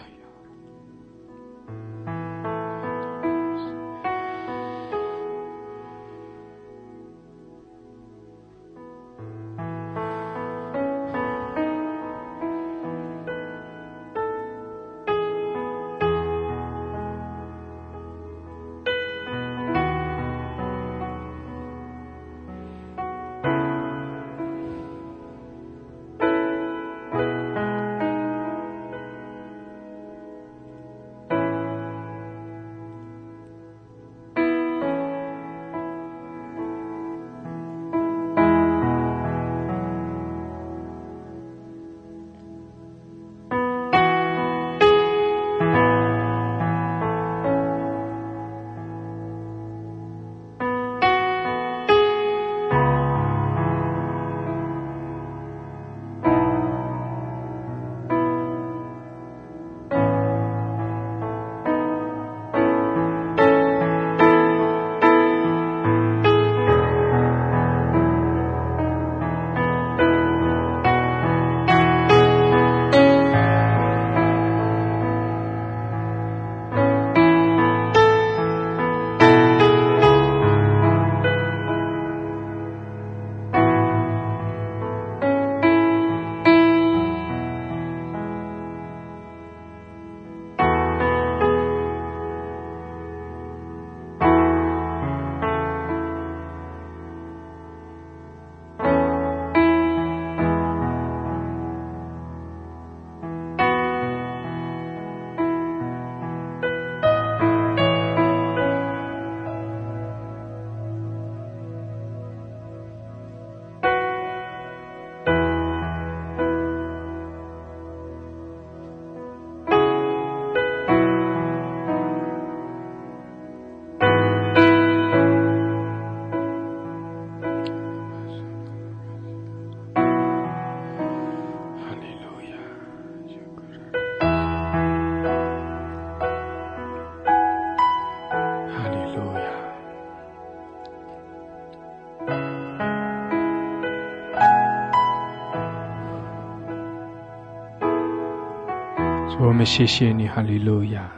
我们谢谢你，哈利路亚！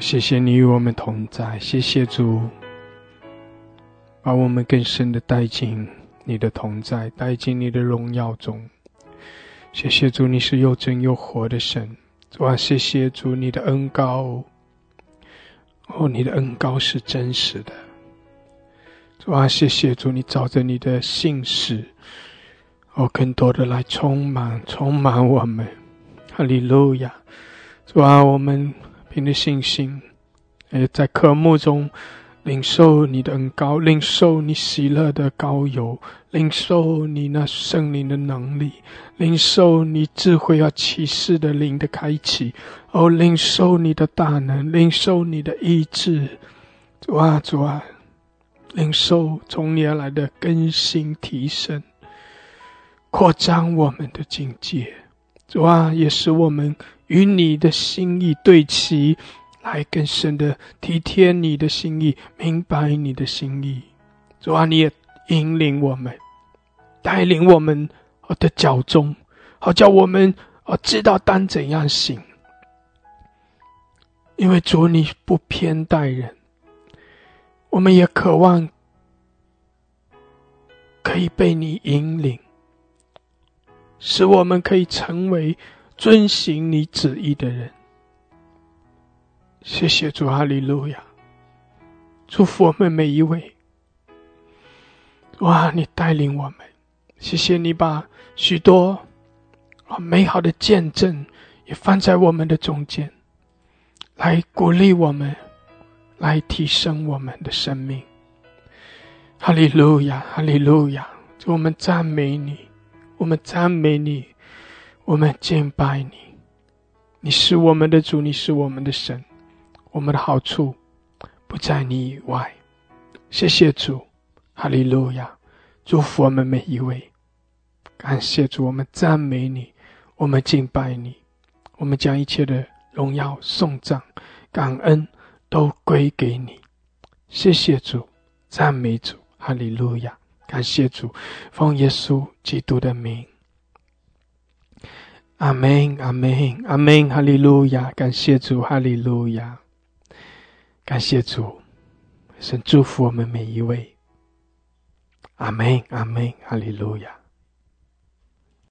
谢谢你与我们同在，谢谢主，把我们更深的带进你的同在，带进你的荣耀中。谢谢主，你是又真又活的神。主啊，谢谢主，你的恩高，哦，你的恩高是真实的。主啊，谢谢主，你照着你的信使，哦，更多的来充满，充满我们。哈利路亚！主啊，我们凭着信心，诶，在渴慕中领受你的恩高，领受你喜乐的高油，领受你那圣灵的能力，领受你智慧要启示的灵的开启，哦，领受你的大能，领受你的意志。主啊，主啊，领受从你而来的更新提升，扩张我们的境界。主啊，也使我们与你的心意对齐，来更深的体贴你的心意，明白你的心意。主啊，你也引领我们，带领我们的脚中，好叫我们啊知道当怎样行。因为主你不偏待人，我们也渴望可以被你引领。使我们可以成为遵行你旨意的人。谢谢主，哈利路亚！祝福我们每一位。哇，你带领我们，谢谢你把许多啊美好的见证也放在我们的中间，来鼓励我们，来提升我们的生命。哈利路亚，哈利路亚！祝我们赞美你。我们赞美你，我们敬拜你，你是我们的主，你是我们的神，我们的好处不在你以外。谢谢主，哈利路亚！祝福我们每一位，感谢主，我们赞美你，我们敬拜你，我们将一切的荣耀、颂赞、感恩都归给你。谢谢主，赞美主，哈利路亚！感谢主，奉耶稣基督的名，阿门，阿门，阿门，哈利路亚！感谢主，哈利路亚！感谢主，神祝福我们每一位，阿门，阿门，哈利路亚！